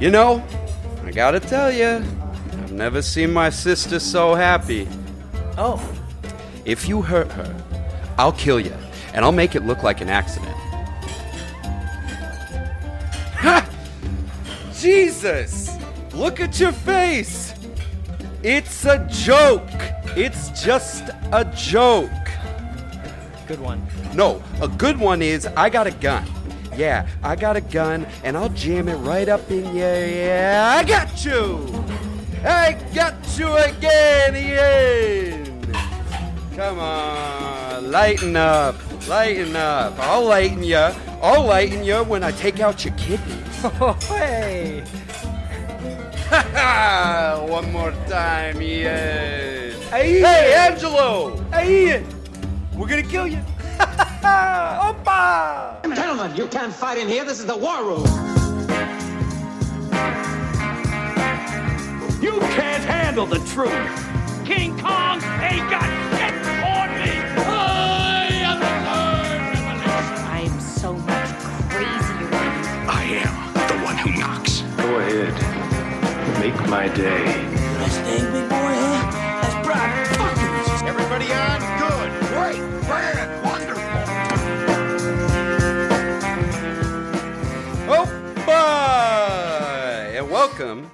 You know, I gotta tell you, I've never seen my sister so happy. Oh, If you hurt her, I'll kill you, and I'll make it look like an accident. Ha! Jesus! Look at your face! It's a joke! It's just a joke! good one. No, a good one is I got a gun. Yeah, I got a gun, and I'll jam it right up in your. Yeah, I got you! I got you again, Ian! Come on, lighten up, lighten up. I'll lighten you. I'll lighten you when I take out your kidneys. Oh, hey. One more time, Ian. Hey, hey, Angelo! Hey, Ian! We're gonna kill you. Opa! Gentlemen, you can't fight in here. This is the war room. You can't handle the truth. King Kong ain't got shit on me. I am the third revolution. I'm so much crazier. I am the one who knocks. Go ahead. Make my day. Nice day, big boy, huh? That's bright. Everybody on? Good. Great. Grand. Welcome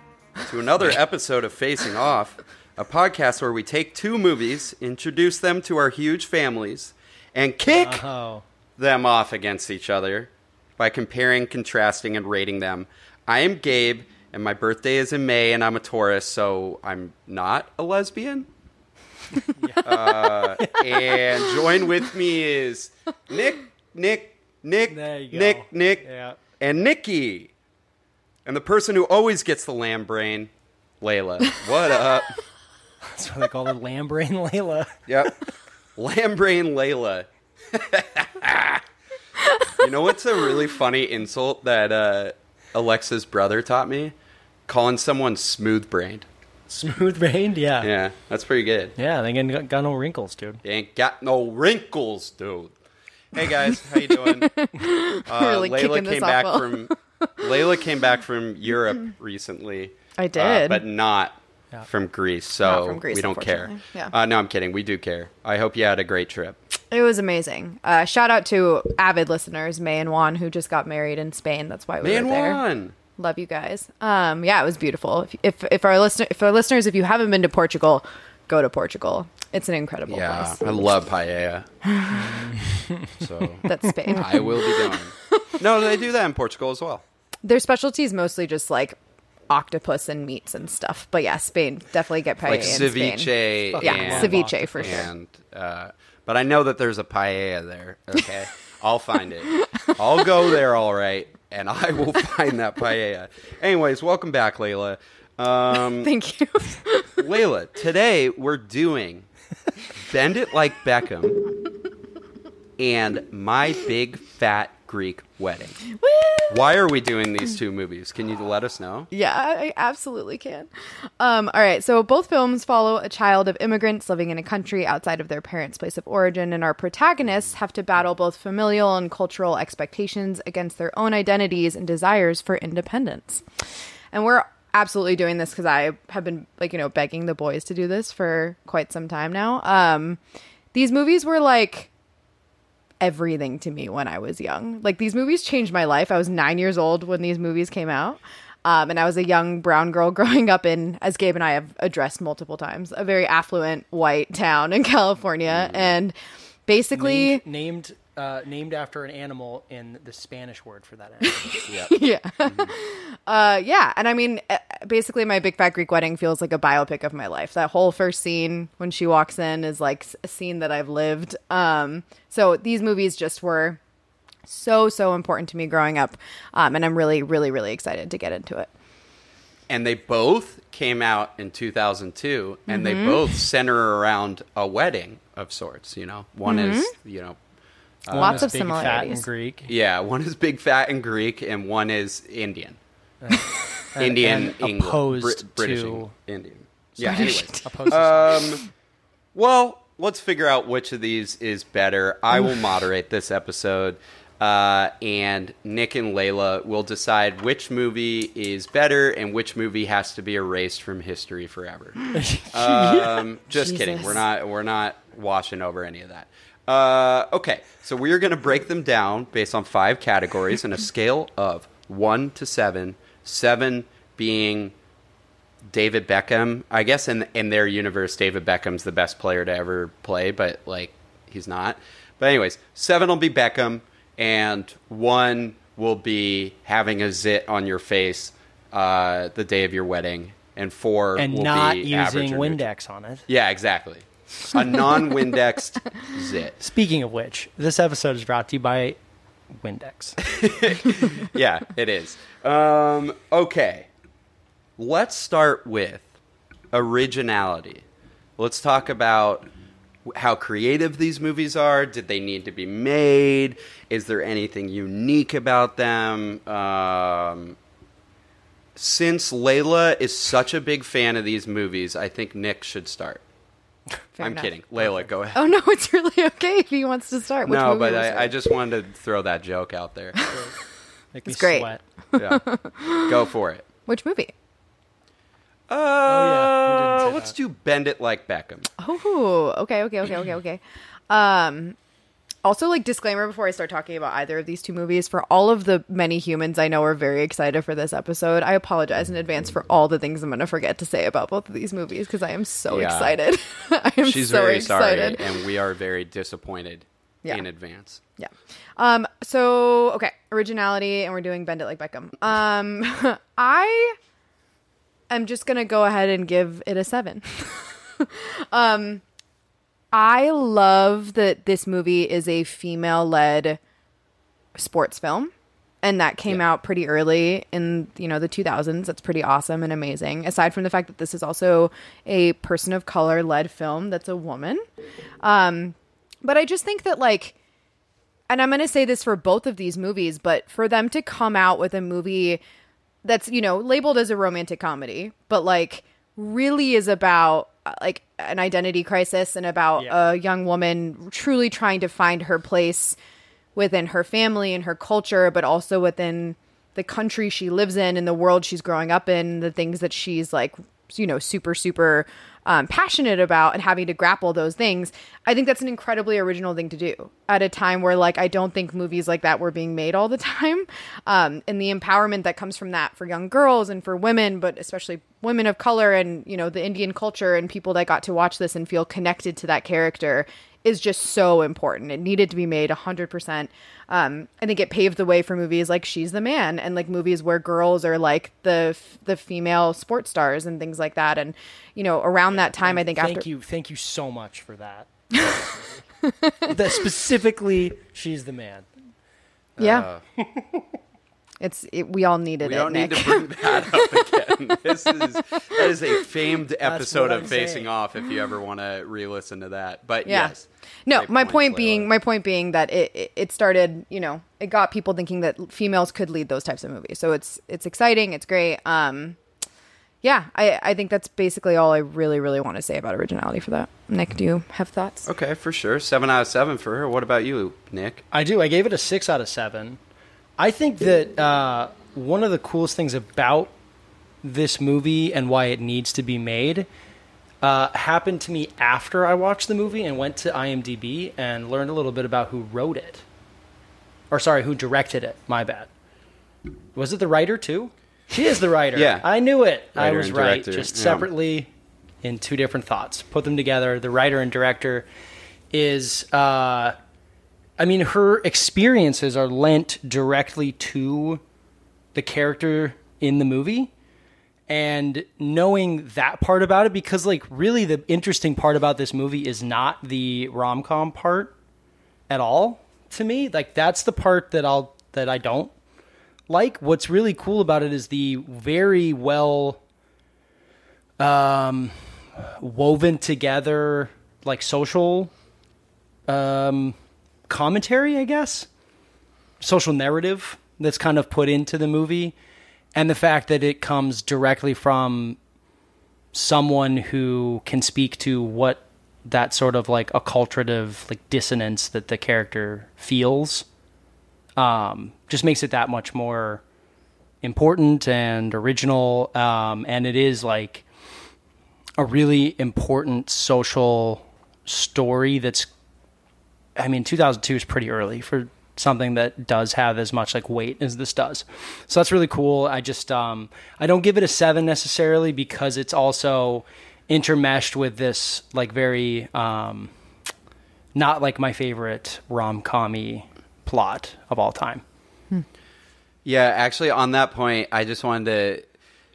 to another episode of Facing Off, a podcast where we take two movies, introduce them to our huge families, and kick Oh, them off against each other by comparing, contrasting, and rating them. I am Gabe, and my birthday is in May, and I'm a Taurus, so I'm not a lesbian. uh, and join with me is Nick, Nick, Nick, There you go. Nick, Nick, Yeah. and Nikki. And the person who always gets the lamb brain, Layla. What up? that's what they call it, Lambrain Layla. Yep. Lamb brain Layla. you know what's a really funny insult that uh, Alexa's brother taught me? Calling someone smooth brained. Smooth brained, yeah. yeah. Yeah, that's pretty good. Yeah, they ain't got, got no wrinkles, dude. You ain't got no wrinkles, dude. Hey guys, how you doing? Uh, Really Layla kicking this came off back well. from Layla came back from Europe recently. I uh, did. but not Yeah. from Greece. So Not from Greece, we don't care. Yeah. Uh, no, I'm kidding. We do care. I hope you had a great trip. It was amazing. Uh, shout out to avid listeners, May and Juan, who just got married in Spain. That's why we Man, were there. one. Love you guys. Um, yeah, it was beautiful. If, if if our listener, if our listeners, if you haven't been to Portugal, go to Portugal. It's an incredible Yeah, place. I love paella. so That's Spain. I will be going. No, they do that in Portugal as well. Their specialty is mostly just like octopus and meats and stuff. But yeah, Spain definitely get paella Like in Spain. ceviche. Yeah, and, ceviche for sure. And uh, but I know that there's a paella there. Okay, I'll find it. I'll go there, all right, and I will find that paella. Anyways, welcome back, Layla. Um, Thank you. Layla, today we're doing Bend It Like Beckham and My Big Fat Greek Wedding. Why are we doing these two movies? Can you let us know? Yeah, I absolutely can. Um, all right, so both films follow a child of immigrants living in a country outside of their parents' place of origin, and our protagonists have to battle both familial and cultural expectations against their own identities and desires for independence. And we're absolutely doing this because I have been, like, you know, begging the boys to do this for quite some time now. Um, these movies were like everything to me when I was young. Like these movies changed my life. I was nine years old when these movies came out. Um, and I was a young brown girl growing up in, as Gabe and I have addressed multiple times, a very affluent white town in California. And basically, Named named, uh, named after an animal in the Spanish word for that animal. yeah. uh, yeah. And I mean, uh, basically, my Big Fat Greek Wedding feels like a biopic of my life. That whole first scene when she walks in is like a scene that I've lived. Um, so these movies just were so, so important to me growing up. Um, and I'm really, really, really excited to get into it. And they both came out in 2002, and Mm-hmm. they both center around a wedding of sorts. You know, one is, you know, One Lots of big, fat, and similarities. Greek. yeah, one is big, fat, and Greek, and one is Indian. Indian, and England, opposed British to- Indian. Yeah, anyways. Um, well, let's figure out which of these is better. I will moderate this episode. Uh, and Nick and Layla will decide which movie is better and which movie has to be erased from history forever. Um, just kidding. We're not. We're not washing over any of that. Uh, okay, so we are going to break them down based on five categories in a scale of one to seven. Seven being David Beckham. I guess in in their universe, David Beckham's the best player to ever play, but like he's not. But anyways, seven will be Beckham, and one will be having a zit on your face uh, the day of your wedding, and four and will not be using neutral. Windex on it. Yeah, exactly. A non-Windexed zit. Speaking of which, this episode is brought to you by Windex. Yeah, it is. Um, okay, let's start with originality. Let's talk about how creative these movies are. Did they need to be made? Is there anything unique about them? Um, since Layla is such a big fan of these movies, I think Nick should start. Fair I'm enough. kidding. Layla, go ahead. Oh no, it's really okay if he wants to start. Which no, movie but I. I just wanted to throw that joke out there. Make me It's great. sweat. Yeah. go for it. Which movie? Uh, yeah, you didn't say let's that. do Bend It Like Beckham. Oh, okay, okay, okay, okay, okay. Um, also, like disclaimer before I start talking about either of these two movies, for all of the many humans I know are very excited for this episode, I apologize in advance for all the things I'm going to forget to say about both of these movies because I am so Yeah. excited. I am She's so very excited. sorry, and we are very disappointed Yeah. in advance. Yeah. Um, so okay, originality, and we're doing Bend It Like Beckham. Um, I am just gonna go ahead and give it a seven. um, I love that this movie is a female-led sports film. And that came Yeah. out pretty early in you know the 2000s. That's pretty awesome and amazing. Aside from the fact that this is also a person of color led film that's a woman, um, but I just think that like and I'm going to say this for both of these movies, but for them to come out with a movie that's, you know, labeled as a romantic comedy, but like really is about Uh, like an identity crisis and about Yeah. a young woman truly trying to find her place within her family and her culture, but also within the country she lives in and the world she's growing up in, the things that she's like, you know, super, super um, passionate about and having to grapple those things. I think that's an incredibly original thing to do at a time where, like, I don't think movies like that were being made all the time. Um, and the empowerment that comes from that for young girls and for women, but especially women of color and, you know, the Indian culture and people that got to watch this and feel connected to that character is just so important. It needed to be made 100%. Um, I think it paved the way for movies like She's the Man and like movies where girls are like the the female sports stars and things like that. And you know, around that time, I think Thank after you, thank you so much for that. that specifically, she's the man. yeah, it's it, we all needed We it. don't need to bring that up again. This is that is a famed episode of I'm Facing saying. Off. If you ever want to re-listen to that, but Yeah. yes, No, my point Layla. being, my point being that it, it it started, you know, it got people thinking that females could lead those types of movies. So it's it's exciting, it's great. Um, yeah, I I think that's basically all I really really want to say about originality for that. Nick, do you have thoughts? okay, for sure, seven out of seven for her. What about you, Nick? I do. I gave it a six out of seven. I think that uh, one of the coolest things about this movie and why it needs to be made uh, happened to me after I watched the movie and went to IMDb and learned a little bit about who wrote it. Or, sorry, who directed it. My bad. Was it the writer, too? She is the writer. Yeah. I knew it. I was right. director, Just yeah. separately in two different thoughts. Put them together. The writer and director is. Uh, I mean, her experiences are lent directly to the character in the movie. And knowing that part about it, because, like, really the interesting part about this movie is not the rom com part at all to me. Like, that's the part that I'll, that I don't like. What's really cool about it is the very well um, woven together, like, social um, commentary, I guess, social narrative that's kind of put into the movie, and the fact that it comes directly from someone who can speak to what that sort of like acculturative like dissonance that the character feels um, just makes it that much more important and original. Um, and it is like a really important social story that's I mean 2002 is pretty early for something that does have as much like weight as this does. So that's really cool. I just um I don't give it a 7 necessarily because it's also intermeshed with this like very um not like my favorite rom-commy plot of all time. Yeah, actually, on that point, I just wanted to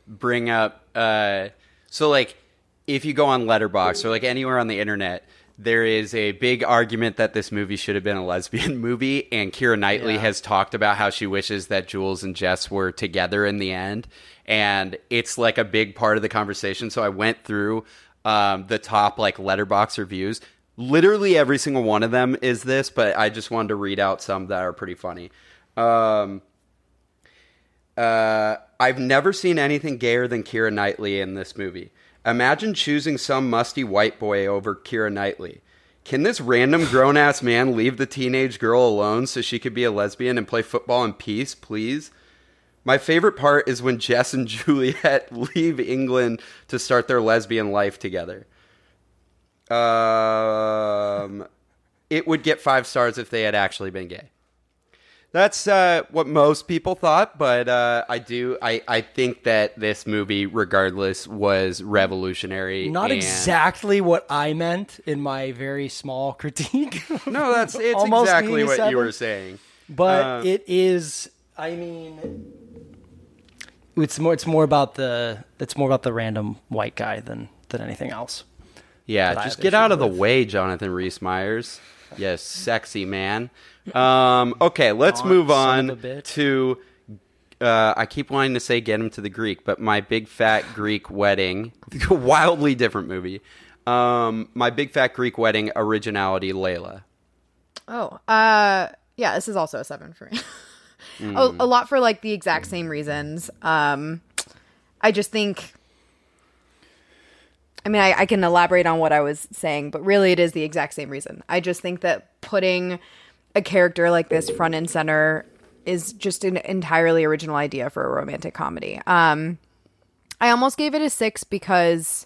bring up. Uh, so, like, if you go on Letterboxd or like anywhere on the internet, there is a big argument that this movie should have been a lesbian movie, and Keira Knightley Yeah. has talked about how she wishes that Jules and Jess were together in the end, and it's like a big part of the conversation. So I went through um, the top like Letterboxd reviews. Literally every single one of them is this, but I just wanted to read out some that are pretty funny. Um, uh, I've never seen anything gayer than Keira Knightley in this movie. Imagine choosing some musty white boy over Keira Knightley. Can this random grown ass man leave the teenage girl alone so she could be a lesbian and play football in peace, please? My favorite part is when Jess and Juliet leave England to start their lesbian life together. Um, it would get five stars if they had actually been gay. That's uh, what most people thought, but uh, I do. I, I think that this movie, regardless, was revolutionary. Not and- exactly what I meant in my very small critique. No, that's it's Almost exactly what you were saying. but Uh, it is i mean it's more it's more about the it's more about the random white guy than than anything else Yeah, just get out of the way, Jonathan Rhys Meyers. Yes, sexy man. Um, okay, let's Gaunt move son on of a bitch. to. Uh, I keep wanting to say get him to the Greek, but my big fat Greek wedding, wildly different movie. Um, my big fat Greek wedding originality, Layla. Oh, uh, yeah, this is also a seven for me. a, a lot for like the exact same reasons. Um, I just think. I mean, I, I can elaborate on what I was saying, but really it is the exact same reason. I just think that putting a character like this front and center is just an entirely original idea for a romantic comedy. Um, I almost gave it a six because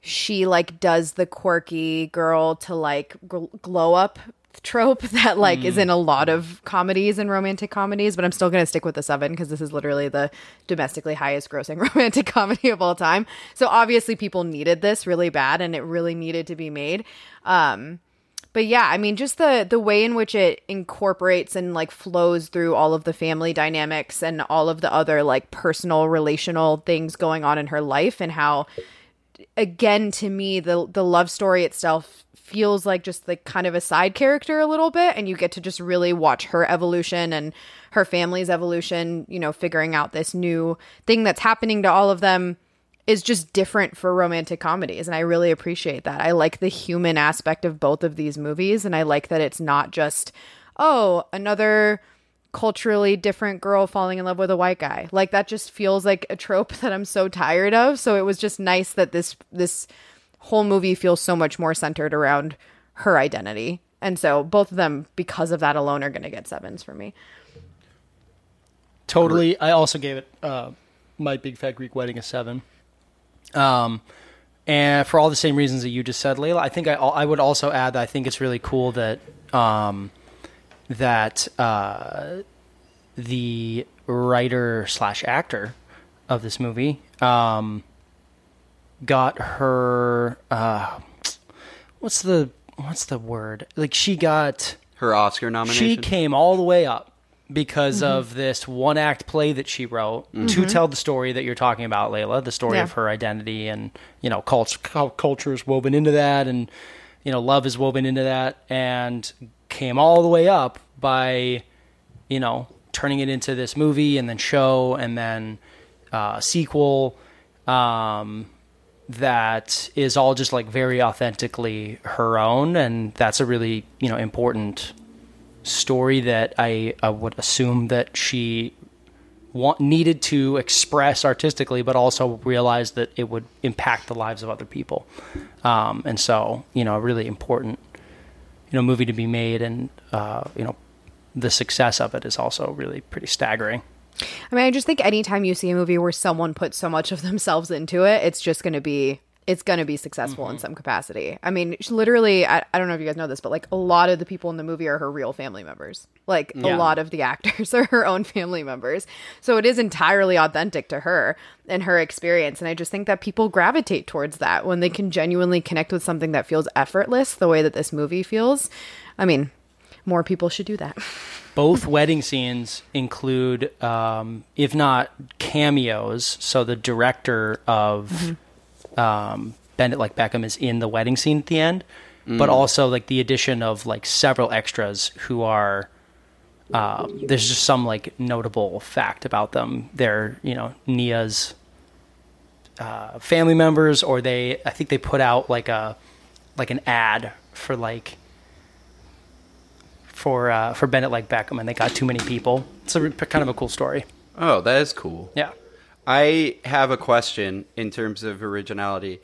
she like does the quirky girl to like gl- glow up trope that like is in a lot of comedies and romantic comedies but i'm still gonna stick with the seven because this is literally the domestically highest grossing romantic comedy of all time so obviously people needed this really bad and it really needed to be made um but yeah i mean just the the way in which it incorporates and like flows through all of the family dynamics and all of the other like personal relational things going on in her life and how again to me the the love story itself feels like just like kind of a side character a little bit and you get to just really watch her evolution and her family's evolution you know figuring out this new thing that's happening to all of them is just different for romantic comedies and I really appreciate that. I like the human aspect of both of these movies and I like that it's not just oh, another culturally different girl falling in love with a white guy. Like that just feels like a trope that I'm so tired of. So it was just nice that this this whole movie feels so much more centered around her identity. And so both of them because of that alone are going to get sevens for me. totally i also gave it uh my big fat greek wedding a seven um and for all the same reasons that you just said layla i think i i would also add that i think it's really cool that um that uh the writer slash actor of this movie um got her uh what's the what's the word like she got Her Oscar nomination. she came all the way up because Mm-hmm. of this one act play that she wrote to tell the story that you're talking about, Layla, the story Yeah. of her identity and, you know, culture, culture is woven into that and, you know, love is woven into that and came all the way up by, you know, turning it into this movie and then show and then uh, sequel um, that is all just like very authentically her own. And that's a really, you know, important story that I, I would assume that she want, needed to express artistically, but also realized that it would impact the lives of other people. Um, and so, you know, a really important, you know, movie to be made and, uh, you know, the success of it is also really pretty staggering. I mean, I just think anytime you see a movie where someone puts so much of themselves into it, it's just going to be it's going to be successful in some capacity. I mean, literally, I, I don't know if you guys know this, but like a lot of the people in the movie are her real family members. Like Yeah. a lot of the actors are her own family members. So it is entirely authentic to her and her experience. And I just think that people gravitate towards that when they can genuinely connect with something that feels effortless the way that this movie feels. I mean, more people should do that. Both wedding scenes include, um, if not cameos, so the director of um, Bend It Like Beckham is in the wedding scene at the end, but also like the addition of like several extras who are. Um, there's just some like notable fact about them. They're you know Nia's uh, family members, or they I think they put out like a like an ad for like for uh, for Bend It Like Beckham, and they got too many people. It's a kind of a cool story. Oh, that is cool. Yeah. I have a question in terms of originality.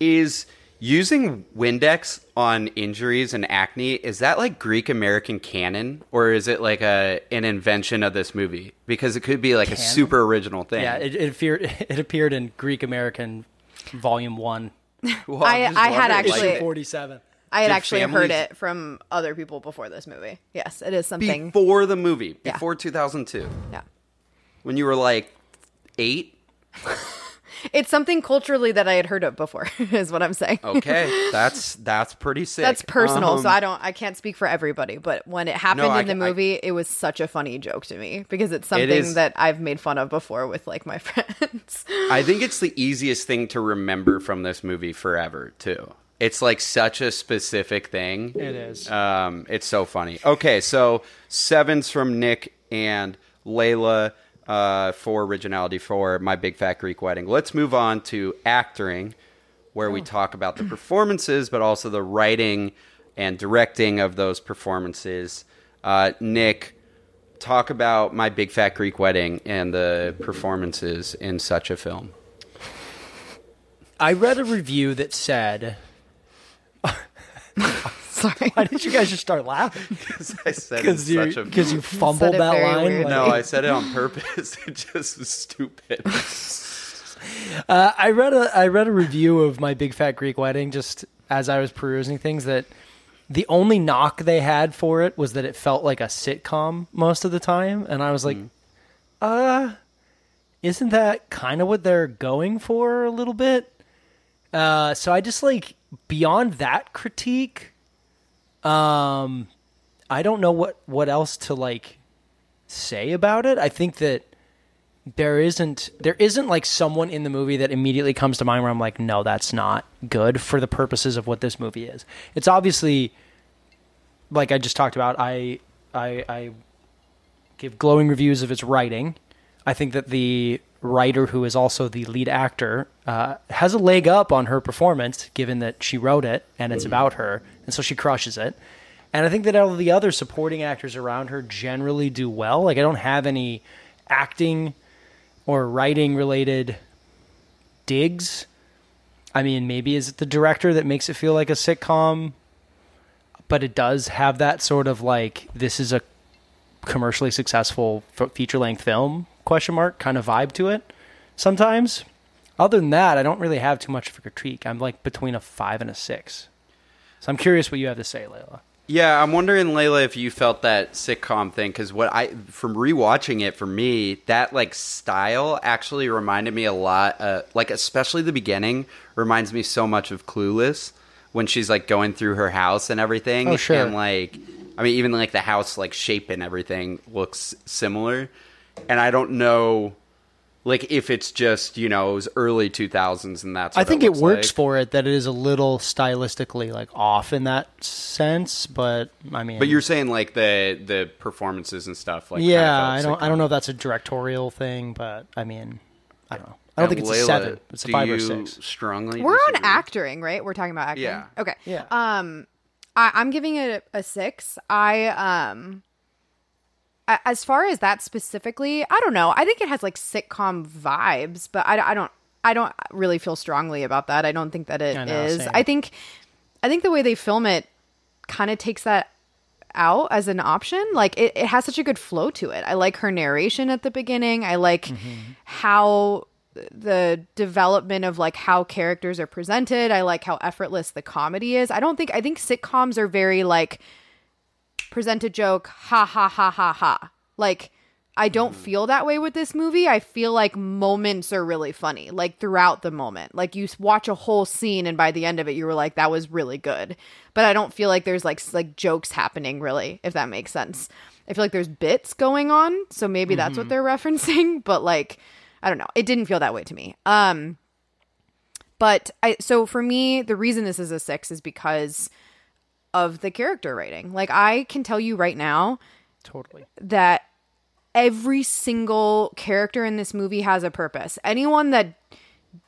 Is using Windex on injuries and acne is that like Greek American canon or is it like a an invention of this movie? Because it could be like a super original thing. Yeah, it, it appeared it appeared in Greek American Volume One, Well, I- I'm just I had actually- forty seven. I had Did actually heard it from other people before this movie. Yes, it is something. before the movie, Yeah. before 2002, yeah. when you were like eight. It's something culturally that I had heard of before, is what I'm saying. Okay, that's that's pretty sick. That's personal, so Um, I don't I can't speak for everybody, but when it happened I in the ca- I- movie, it was such a funny joke to me because it's something is- that I've made fun of before with like my friends. I think it's the easiest thing to remember from this movie forever, too. It's like such a specific thing. It is. Um, it's so funny. Okay, so sevens from Nick and Layla uh, for originality for My Big Fat Greek Wedding. Let's move on to acting, where we talk about the performances, but also the writing and directing of those performances. Uh, Nick, talk about My Big Fat Greek Wedding and the performances in such a film. I read a review that said, Sorry. "Why did you guys just start laughing? Because I said Because it's you such a because you fumbled it that very line." weirdly. Like- no, I said it on purpose. It just was stupid. Uh, I read a I read a review of my big fat Greek wedding just as I was perusing things that the only knock they had for it was that it felt like a sitcom most of the time, and I was like, uh, isn't that kind of what they're going for a little bit? Uh, so I just like beyond that critique, um, I don't know what what else to like say about it. I think that there isn't there isn't like someone in the movie that immediately comes to mind where I'm like, no, that's not good for the purposes of what this movie is. It's obviously like I just talked about. I I, I give glowing reviews of its writing. I think that the writer, who is also the lead actor, uh, has a leg up on her performance, given that she wrote it and it's about her, and so she crushes it. And I think that all the other supporting actors around her generally do well. Like I don't have any acting or writing related digs. I mean, maybe is it the director that makes it feel like a sitcom, but it does have that sort of like this is a commercially successful feature length film question mark kind of vibe to it sometimes. Other than that, I don't really have too much of a critique. I'm like between a five and a six. So I'm curious what you have to say, Layla. Yeah, I'm wondering, Layla, if you felt that sitcom thing because what I from rewatching it for me, that like style actually reminded me a lot. Uh, like especially the beginning reminds me so much of Clueless when she's like going through her house and everything. Oh, sure. And like, I mean, even like the house like shape and everything looks similar. And I don't know, like if it's just you know it was early 2000s and that's. I think it, it works like. for it that it is a little stylistically like off in that sense, but I mean, But you're saying like the the performances and stuff like kind of yeah, I don't, I don't know if that's a directorial thing, but I mean, I don't know. I don't And think it's a seven. It's a do five or six. Strongly, We're on acting, right? We're talking about acting. Yeah. Okay. Yeah. Um, I, I'm giving it a, a six. I um, a- as far as that specifically, I don't know. I think it has like sitcom vibes, but I, I don't. I don't really feel strongly about that. I don't think that it is. I know, same. I think, I think the way they film it kind of takes that out as an option. Like it, it has such a good flow to it. I like her narration at the beginning. I like Mm-hmm. how the development of like how characters are presented. I like how effortless the comedy is. I don't think I think sitcoms are very like present a joke, ha ha ha ha ha. Like I don't feel that way with this movie. I feel like moments are really funny, like throughout the moment. Like you watch a whole scene and by the end of it you were like that was really good. But I don't feel like there's like like jokes happening really, if that makes sense. I feel like there's bits going on, so maybe that's what they're referencing, but like I don't know. It didn't feel that way to me. Um but I so for me the reason this is a 6 is because of the character writing. Like I can tell you right now Totally. that every single character in this movie has a purpose. Anyone that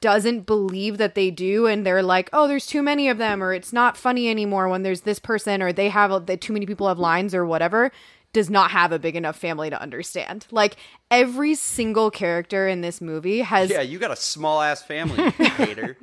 doesn't believe that they do and they're like, "Oh, there's too many of them or it's not funny anymore when there's this person or they have that too many people have lines or whatever." does not have a big enough family to understand. Like every single character in this movie has Yeah, you got a small ass family, hater.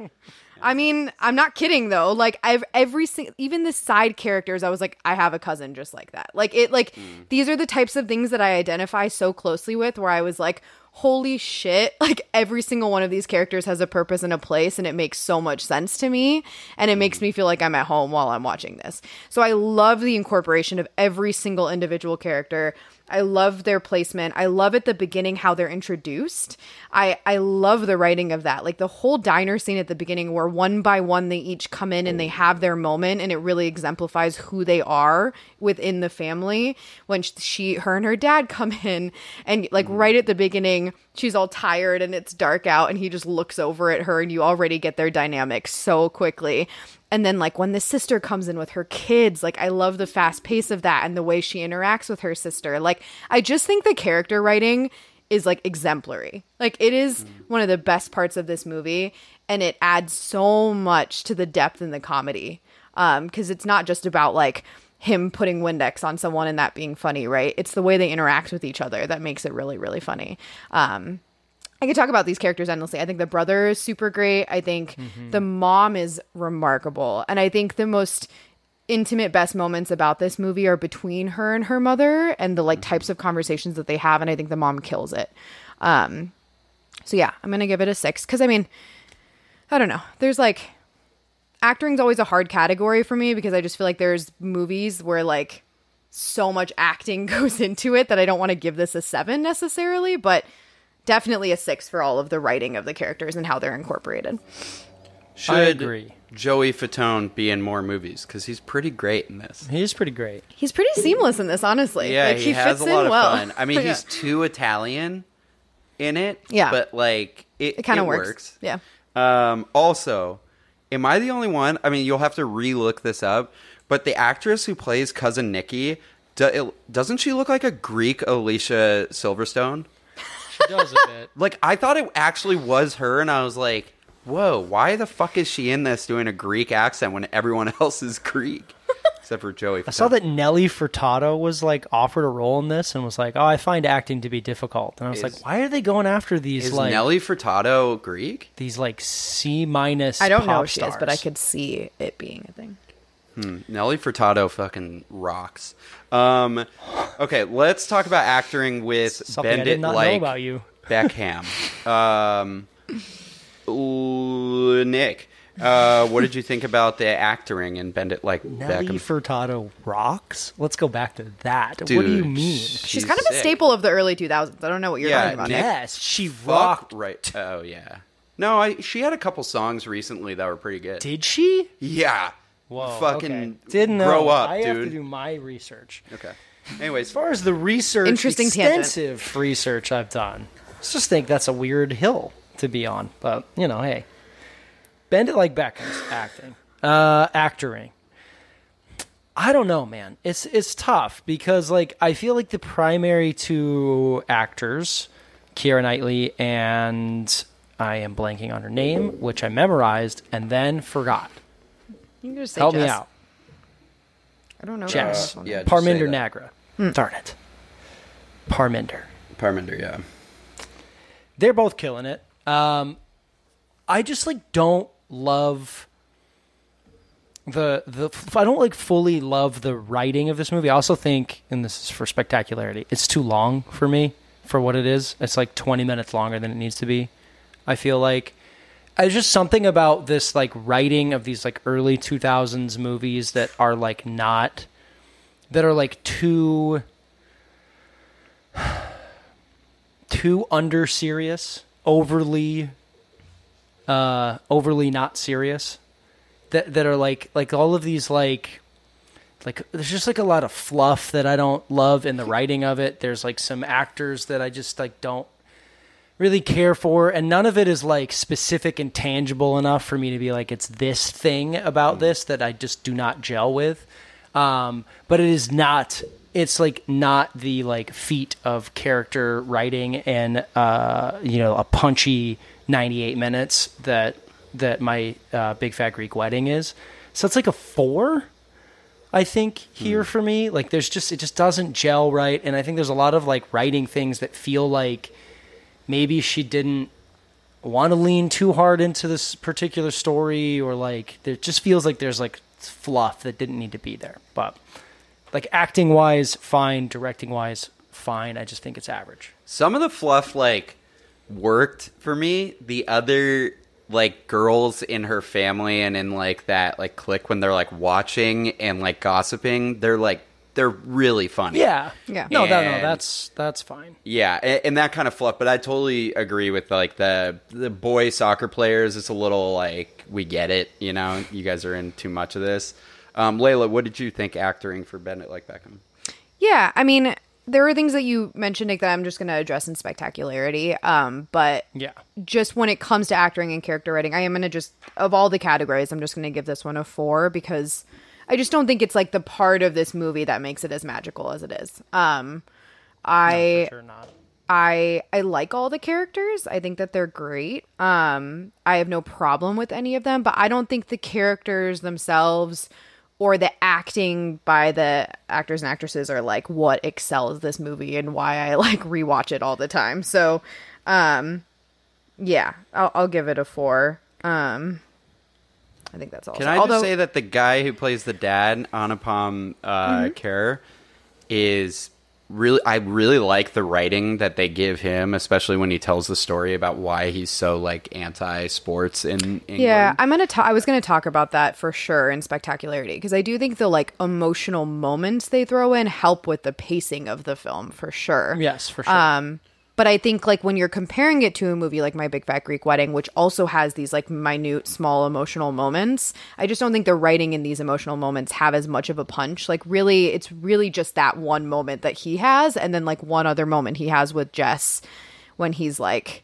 I mean, I'm not kidding though. Like I've every single, even the side characters, I was like, I have a cousin just like that. Like it, like hmm. these are the types of things that I identify so closely with. Where I was like, holy shit! Like every single one of these characters has a purpose and a place, and it makes so much sense to me, and it makes hmm. me feel like I'm at home while I'm watching this. So I love the incorporation of every single individual character. I love their placement. I love at the beginning how they're introduced. I I love the writing of that. Like the whole diner scene at the beginning where one by one they each come in and they mm. have their moment and it really exemplifies who they are within the family when she her and her dad come in and like mm. right at the beginning she's all tired and it's dark out and he just looks over at her and you already get their dynamic so quickly. And then like when the sister comes in with her kids, like I love the fast pace of that and the way she interacts with her sister. Like I just think the character writing is like exemplary. Like it is one of the best parts of this movie and it adds so much to the depth and the comedy. Um cuz it's not just about like him putting Windex on someone and that being funny, right? It's the way they interact with each other that makes it really really funny. Um I could talk about these characters endlessly. I think the brother is super great. I think the mom is remarkable. And I think the most intimate best moments about this movie are between her and her mother and the like types of conversations that they have and I think the mom kills it. Um so yeah, I'm going to give it a 6 cuz I mean I don't know. There's like acting's always a hard category for me because I just feel like there's movies where like so much acting goes into it that I don't want to give this a 7 necessarily, but definitely a 6 for all of the writing of the characters and how they're incorporated. Should I agree. Joey Fatone be in more movies? Because he's pretty great in this. He is pretty great. He's pretty seamless in this, honestly. Yeah, like, he, has fits a lot in of well. fun. I mean, Yeah. he's too Italian in it. Yeah. but like it, it kind of it works. Yeah. Um, also, am I the only one? I mean, you'll have to re-look this up. But the actress who plays cousin Nikki, do, it, doesn't she look like a Greek Alicia Silverstone? She does a bit. Like I thought it actually was her, and I was like, "Whoa, why the fuck is she in this doing a Greek accent when everyone else is Greek except for Joey?" I saw that Nelly Furtado was like offered a role in this and was like, "Oh, I find acting to be difficult." And I was Is- like, "Why are they going after these is like Nelly Furtado Greek? these like C minus?" I don't know pop if she is, but I stars? could see it being a thing. Nelly Furtado fucking rocks. Um, okay, let's talk about acting with Something Bend I did It Like know about you. Beckham. um, ooh, Nick, uh, what did you think about the acting in Bend It Like Beckham? Nelly Beckham? Furtado rocks. Let's go back to that. what do you mean? She's, kind of a staple of the early 2000s. I don't know what you're Yeah, talking about. Nick- Yes, she Fuck rocked. right. Oh yeah. No, I she had a couple songs recently that were pretty good. Did she? yeah. Whoa, Fucking okay. didn't know. grow up, I have to do my research. Okay. Anyways, As far as the research, Interesting tangent. extensive research I've done, I just think that's a weird hill to be on. But you know, hey, bend it like Beckham's acting, uh, actoring. I don't know, man. It's it's tough because like I feel like the primary two actors, Keira Knightley and I am blanking on her name, which I memorized and then forgot. You can just say Help me out. I don't know. Jess. that. yeah, just say Parminder that. Nagra. Darn it. Parminder. Parminder, yeah. They're both killing it. Um, I just like don't love the the I don't like fully love the writing of this movie. I also think, and this is for spectacularity, it's too long for me for what it is. It's like 20 minutes longer than it needs to be. I feel like there's just something about this like writing of these like early 2000s movies that are like not that are like too too under serious, overly uh overly not serious. That that are like like all of these like like there's just like a lot of fluff that I don't love in the writing of it. There's like some actors that I just like don't really care for and none of it is like specific and tangible enough for me to be like it's this thing about this that I just do not gel with. Um, but it is not it's like not the like feat of character writing and uh, you know a punchy 98 minutes that that my uh, big fat Greek wedding is. So it's like a 4 I think here for me. Like there's just it just doesn't gel right and I think there's a lot of like writing things that feel like maybe she didn't want to lean too hard into this particular story or like there just feels like there's like fluff that didn't need to be there. But like acting wise, fine, directing wise, fine. I just think it's average. Some of the fluff like worked for me. The other like girls in her family and in like that like clique when they're like watching and like gossiping, they're like they're really funny. Yeah. Yeah. No, no, no, And- that's that's fine. Yeah, and, and that kind of fluff. But I totally agree with like the the boy soccer players. It's a little like we get it, you know. You guys are in too much of this. Um, Layla, what did you think acting for Bend It Like Beckham? Yeah, I mean, there are things that you mentioned, Nick, that I'm just going to address in spectacularity. Um, but Yeah. just when it comes to acting and character writing, I am going to just, of all the categories, I'm just going to give this one a four because I just don't think it's like the part of this movie that makes it as magical as it is. Um, I. For sure not. I I like all the characters. I think that they're great. Um I have no problem with any of them, but I don't think the characters themselves or the acting by the actors and actresses are like what excels this movie and why I like rewatch it all the time. So, um yeah, I'll, I'll give it a 4. Um I think that's all. Can I Although, just say that the guy who plays the dad, Anupam uh, Mm-hmm. Kher, is really I really like the writing that they give him, especially when he tells the story about why he's so like anti-sports in England. Yeah, I'm gonna. Ta- I was gonna talk about that for sure in spectacularity because I do think the like emotional moments they throw in help with the pacing of the film for sure. Yes, for sure. Um, but I think like when you're comparing it to a movie like My Big Fat Greek Wedding, which also has these like minute, small emotional moments, I just don't think the writing in these emotional moments have as much of a punch. Like really, it's really just that one moment that he has, and then like one other moment he has with Jess when he's like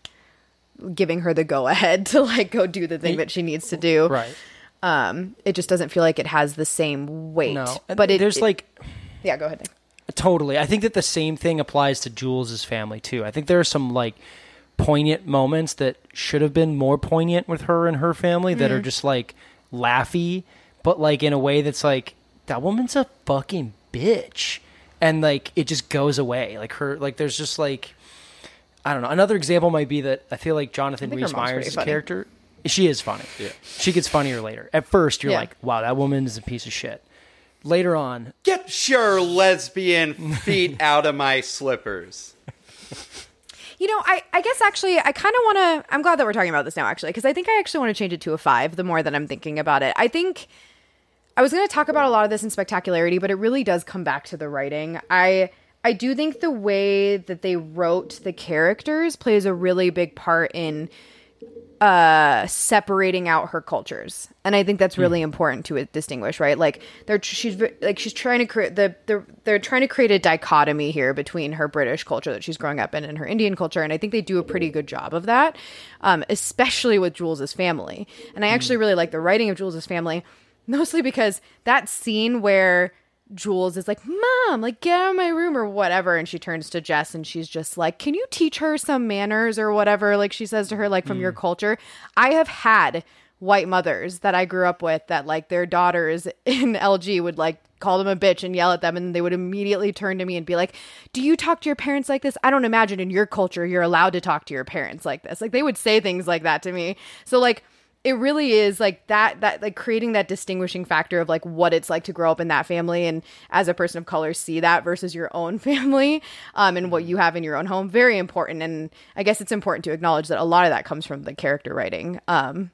giving her the go ahead to like go do the thing that she needs to do. right. Um, it just doesn't feel like it has the same weight. No. But it, there's it- like yeah, go ahead. Nick. Totally. I think that the same thing applies to Jules's family too. I think there are some like poignant moments that should have been more poignant with her and her family that are Mm-hmm. just like laughy, but like in a way that's like that woman's a fucking bitch. And like it just goes away. Like her like there's just like I don't know. Another example might be that I feel like Jonathan think her Rhys Meyers' character she is funny. Yeah. She gets funnier later. At first you're Yeah. like, wow, that woman is a piece of shit. Later on, Get your lesbian feet out of my slippers. You know, I, I guess actually, I kind of want to. I'm glad that we're talking about this now, actually, because I think I actually want to change it to a five the more that I'm thinking about it. I think I was going to talk about a lot of this in spectacularity, but it really does come back to the writing. I I do think the way that they wrote the characters plays a really big part in uh separating out her cultures. And i think that's really important to distinguish right? Like they're she's like she's trying to create the they're, they're trying to create a dichotomy here between her british culture that she's growing up in and her indian culture and i think they do a pretty good job of that um especially with jules's family. And i actually really like the writing of jules's family mostly because that scene where Jules is like, Mom, like, get out of my room or whatever. And she turns to Jess and she's just like, Can you teach her some manners or whatever? Like, she says to her, like, from your mm. culture. I have had white mothers that I grew up with that, like, their daughters in LG would, like, call them a bitch and yell at them. And they would immediately turn to me and be like, Do you talk to your parents like this? I don't imagine in your culture you're allowed to talk to your parents like this. Like, they would say things like that to me. So, like, it really is like that that like creating that distinguishing factor of like what it's like to grow up in that family and as a person of color see that versus your own family um, and what you have in your own home very important and i guess it's important to acknowledge that a lot of that comes from the character writing um,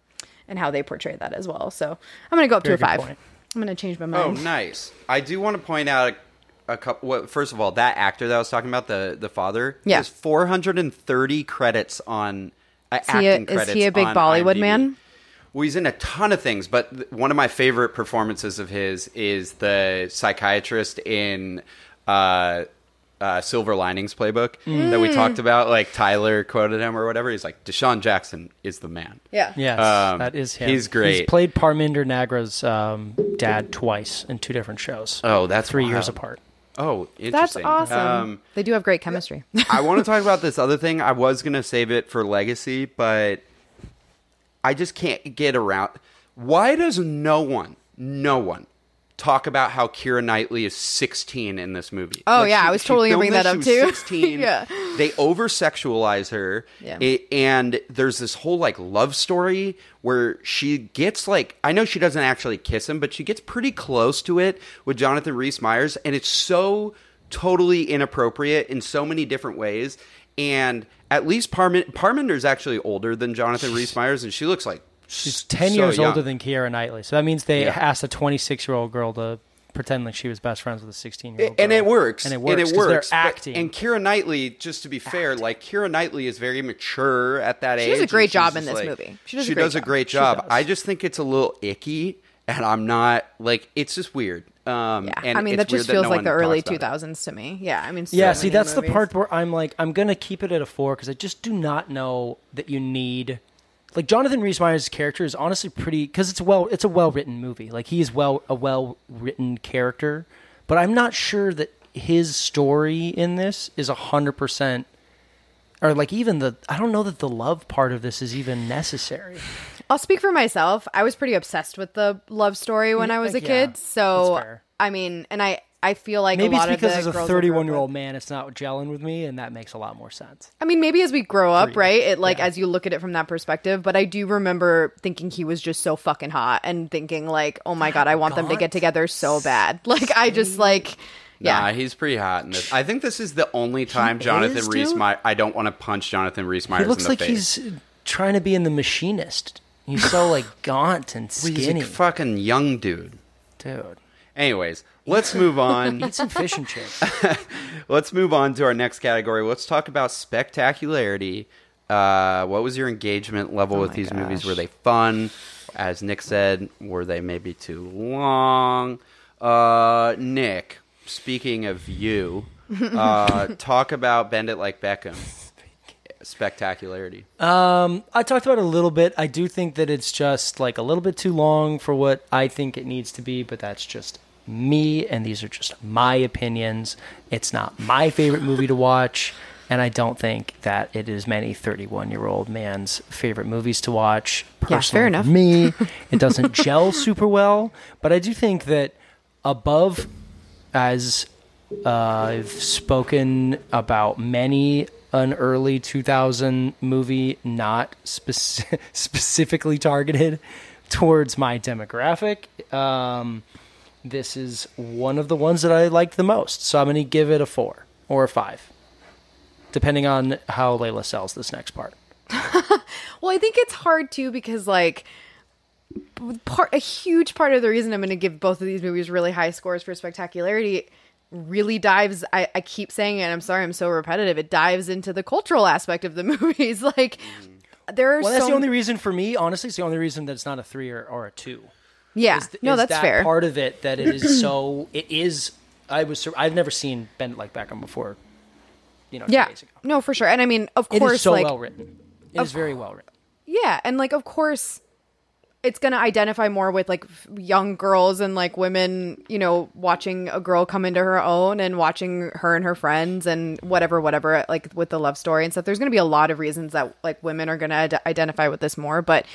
and how they portray that as well so i'm gonna go up Very to a five point. i'm gonna change my mind Oh, nice. I do want to point out a, a couple. Well, first of all, that actor that I was talking about, the the father, Yeah. has 430 credits on uh, he a- acting is he a big Bollywood IMDb. man? Well, he's in a ton of things, but one of my favorite performances of his is the psychiatrist in uh, uh, Silver Linings Playbook that we talked about. Like Tyler quoted him or whatever. He's like, DeSean Jackson is the man. yeah Yes, Um, that is him. he's great. He's played Parminder Nagra's um, dad twice in two different shows. Oh, that's three years apart. Oh, that's awesome Um, they do have great chemistry I want to talk about this other thing. I was going to save it for legacy, but I just can't get around. Why does no one, no one, talk about how Keira Knightley is 16 in this movie? Oh, yeah, I was totally gonna bring that up, she too. 16. Yeah. They over sexualize her. Yeah. It- and there's this whole like love story where she gets like, I know she doesn't actually kiss him, but she gets pretty close to it with Jonathan Rhys Meyers. And it's so totally inappropriate in so many different ways. And at least Parmin- Parminder's actually older than Jonathan Rhys Meyers, and she looks like She's ten so years young. older than Keira Knightley, so that means they Yeah. asked a 26 year old girl to pretend like she was best friends with a 16 year old. and it works. And it works. And it 'cause they're works. but- acting. and Keira Knightley, just to be fair, like Keira Knightley is very mature at that age. She does a great job in this like- movie. She does a she great does a job. great job. I just think it's a little icky, and I'm not like it's just weird. Um, yeah and i mean it's that just weird feels no like the early talks about it. 2000s to me yeah i mean so yeah, see, many that's the part where I'm like, I'm gonna keep it at a four because I just do not know that you need. Like Jonathan Rhys Meyers' character is honestly pretty because it's well, it's a well written movie. Like he is well a well written character, but I'm not sure that his story in this is a hundred percent. Or like even the I don't know that the love part of this is even necessary. I'll speak for myself. I was pretty obsessed with the love story when I was a Yeah, kid. So fair. I mean, and I I feel like Maybe a it's lot because of as the a girls I grew up 31 year old man, it's not gelling with me, and that makes a lot more sense. I mean, maybe as we grow up, right? It like Yeah. as you look at it from that perspective. But I do remember thinking he was just so fucking hot, and thinking like, oh my god, I want them to get together so bad. Like I just like, yeah. Nah, he's pretty hot in this. I think this is the only time Jonathan is, Rhys dude? Meyers. I don't want to punch Jonathan Rhys Meyers He looks in the like face. he's trying to be in The Machinist. He's so like gaunt and Well, skinny, He's a fucking young dude. dude. Anyways, let's move on. Eat some fish and chips. let's move on to our next category. Let's talk about spectacularity. Uh, what was your engagement level with my these movies? gosh. Were they fun? As Nick said, were they maybe too long? Uh, Nick, speaking of you, uh, talk about Bend It Like Beckham. Spectacularity. I talked about it a little bit. I do think that it's just like a little bit too long for what I think it needs to be, but that's just me, and these are just my opinions. It's not my favorite movie to watch, and I don't think that it is many 31 year old man's favorite movies to watch. Yeah, fair enough. me, it doesn't gel super well, but I do think that above, as uh, I've spoken about many an early 2000 movie not spec- specifically targeted towards my demographic. Um, this is one of the ones that I liked the most. So I'm going to give it a four or a five, depending on how Layla sells this next part. Well, I think it's hard too because like part a huge part of the reason I'm going to give both of these movies really high scores for spectacularity really dives I, I keep saying it I'm sorry I'm so repetitive it dives into the cultural aspect of the movies like mm. there are Well, that's so the only reason for me, honestly, it's the only reason that it's not a three or, or a two. yeah. Is, no is that's that fair. part of it that it is so it is i was i've never seen bend It like beckham before. You know yeah. no for sure. And I mean of It course is so like well written. It is very well written. Yeah, and like of course it's going to identify more with like young girls and like women, you know, watching a girl come into her own and watching her and her friends and whatever whatever like with the love story and stuff. There's going to be a lot of reasons that like women are going to ad- identify with this more, but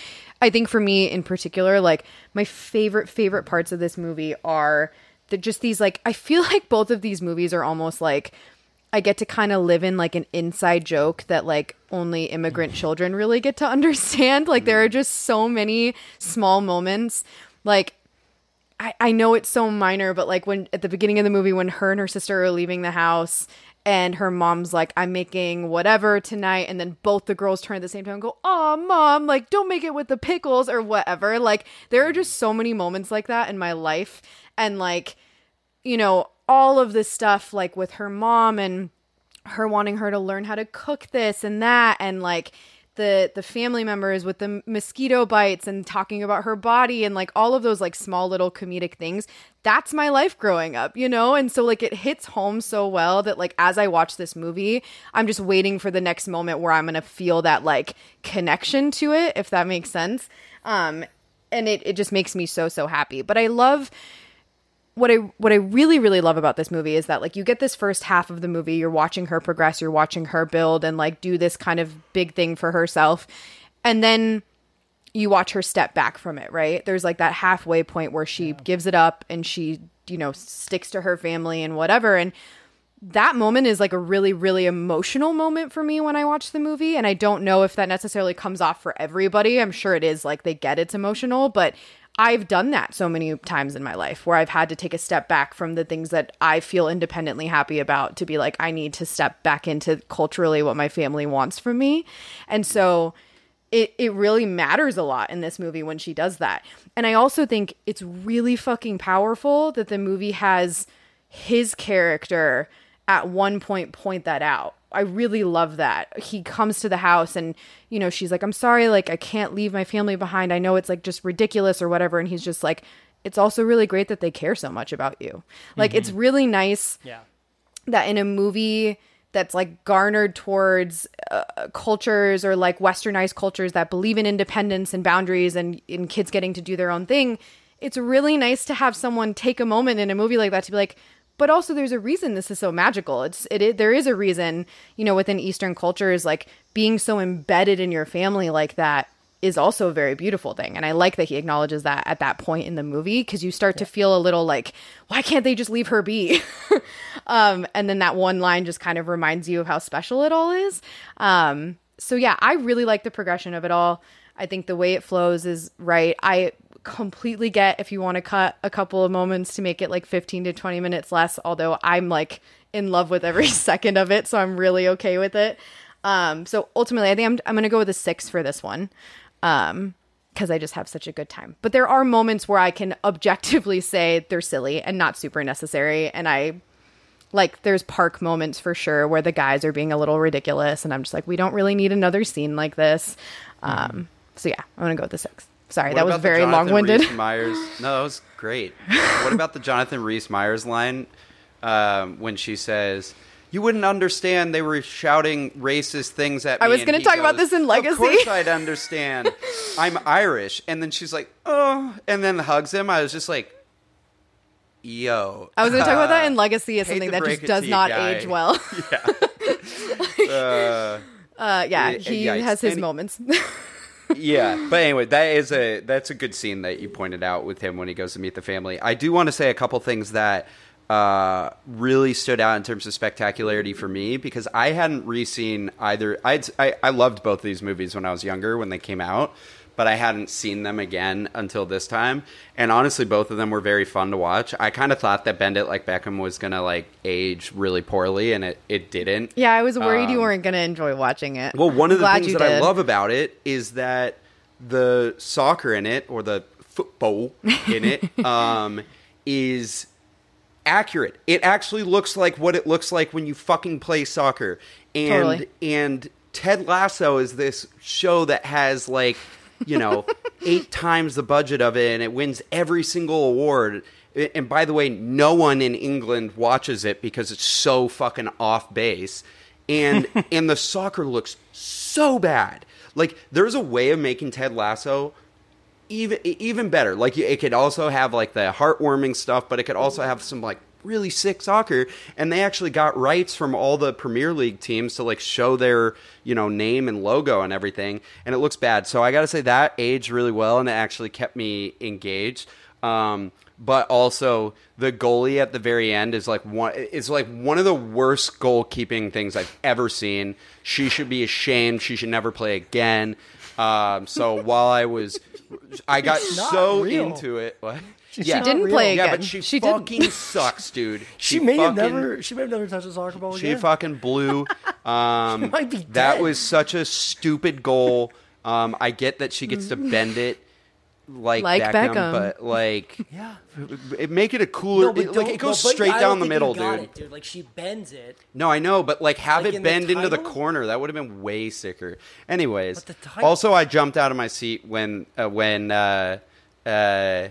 I think for me in particular like my favorite favorite parts of this movie are the just these like I feel like both of these movies are almost like I get to kind of live in like an inside joke that like only immigrant mm. children really get to understand. Like there are mm. just so many small moments. Like I, I know it's so minor, but like when at the beginning of the movie when her and her sister are leaving the house and her mom's like, I'm making whatever tonight, and then both the girls turn at the same time and go, Oh mom, like don't make it with the pickles or whatever. Like there are just so many moments like that in my life. And like, you know, all of this stuff like with her mom and her wanting her to learn how to cook this and that and like the the family members with the mosquito bites and talking about her body and like all of those like small little comedic things that's my life growing up you know? And so like it hits home so well that like as i watch this movie i'm just waiting for the next moment where i'm gonna feel that like connection to it if that makes sense. Um and it, it just makes me so so happy. But i love what I what I really really love about this movie is that like you get this first half of the movie you're watching her progress you're watching her build and like do this kind of big thing for herself. And then you watch her step back from it right? There's like that halfway point where she gives it up and she you know sticks to her family and whatever. And that moment is like a really really emotional moment for me when I watch the movie. And I don't know if that necessarily comes off for everybody. I'm sure it is like they get it's emotional but I've done that so many times in my life where I've had to take a step back from the things that I feel independently happy about to be like, I need to step back into culturally what my family wants from me. And so it, it really matters a lot in this movie when she does that. And I also think it's really fucking powerful that the movie has his character at one point point that out. I really love that. He comes to the house and, you know, she's like, I'm sorry, like, I can't leave my family behind. I know it's like just ridiculous or whatever. And he's just like, it's also really great that they care so much about you. Like, it's really nice Yeah. that in a movie that's like garnered towards uh, cultures or like westernized cultures that believe in independence and boundaries and in kids getting to do their own thing it's really nice to have someone take a moment in a movie like that to be like but also there's a reason this is so magical. It's it, is there is a reason you know within eastern cultures like being so embedded in your family like that is also a very beautiful thing. And i like that he acknowledges that at that point in the movie because you start to feel a little like why can't they just leave her be? Um and then that one line just kind of reminds you of how special it all is. Um so yeah i really like the progression of it all. I think the way it flows is right. I completely get if you want to cut a couple of moments to make it like 15 to 20 minutes less although i'm like in love with every second of it so i'm really okay with it um so ultimately i think i'm, I'm gonna go with a six for this one um because I just have such a good time. But there are moments where I can objectively say they're silly and not super necessary. And I like there's park moments for sure where the guys are being a little ridiculous, and I'm just like, we don't really need another scene like this. Um, so yeah, I'm gonna go with the six. Sorry, What that was very long winded. Meyers. No, that was great. what about the Jonathan Rhys Meyers line um, when she says, "You wouldn't understand. They were shouting racist things at me." I was gonna he talk about this in Legacy." Of course, I'd understand. I'm Irish, and then she's like, "Oh," and then hugs him. I was just like, "Yo." I was gonna talk about that in uh, Legacy as something that just does not guy. age well. uh, Uh, yeah, Yeah, he yikes. has his And moments. Yeah but anyway that is a that's a good scene that you pointed out with him when he goes to meet the family. I do want to say a couple things that uh, really stood out in terms of spectacularity for me because i hadn't re-seen either I'd, i i loved both of these movies when i was younger when they came out but i hadn't seen them again until this time and honestly both of them were very fun to watch i kind of thought that bend it like beckham was gonna like age really poorly and it, it didn't yeah, I was worried you Um, weren't gonna enjoy watching it. well, one of the things you that I love about it is that the soccer in it, or the football in it, um, is accurate. It actually looks like what it looks like when you fucking play soccer. And Totally. and Ted Lasso is this show that has like, you know, eight times the budget of it and it wins every single award. And by the way, no one in England watches it because it's so fucking off base. And and the soccer looks so bad. Like there's a way of making Ted Lasso even even better. Like it could also have like the heartwarming stuff, but it could also have some like really sick soccer. And they actually got rights from all the Premier League teams to like show their you know name and logo and everything. And it looks bad. So I got to say that aged really well, and it actually kept me engaged. Um, but also the goalie at the very end is like one is like one of the worst goalkeeping things I've ever seen. She should be ashamed. She should never play again. Um, so while I was, I got so real. into it. What? She didn't play again. Yeah, but she, She didn't. fucking sucks, dude. She, may have never. She may have never touched a soccer ball again. She again. fucking blew. Um, might be that was such a stupid goal. Um, I get that she gets to bend it like, Like Beckham, Beckham. but like, yeah. it, make it a cooler. it, like it goes straight down the middle, dude. dude. Like she bends it. No, I know, but like have Like it in the bend into the corner. That would have been way sicker. Anyways, But the also I jumped out of my seat when uh, when uh, uh,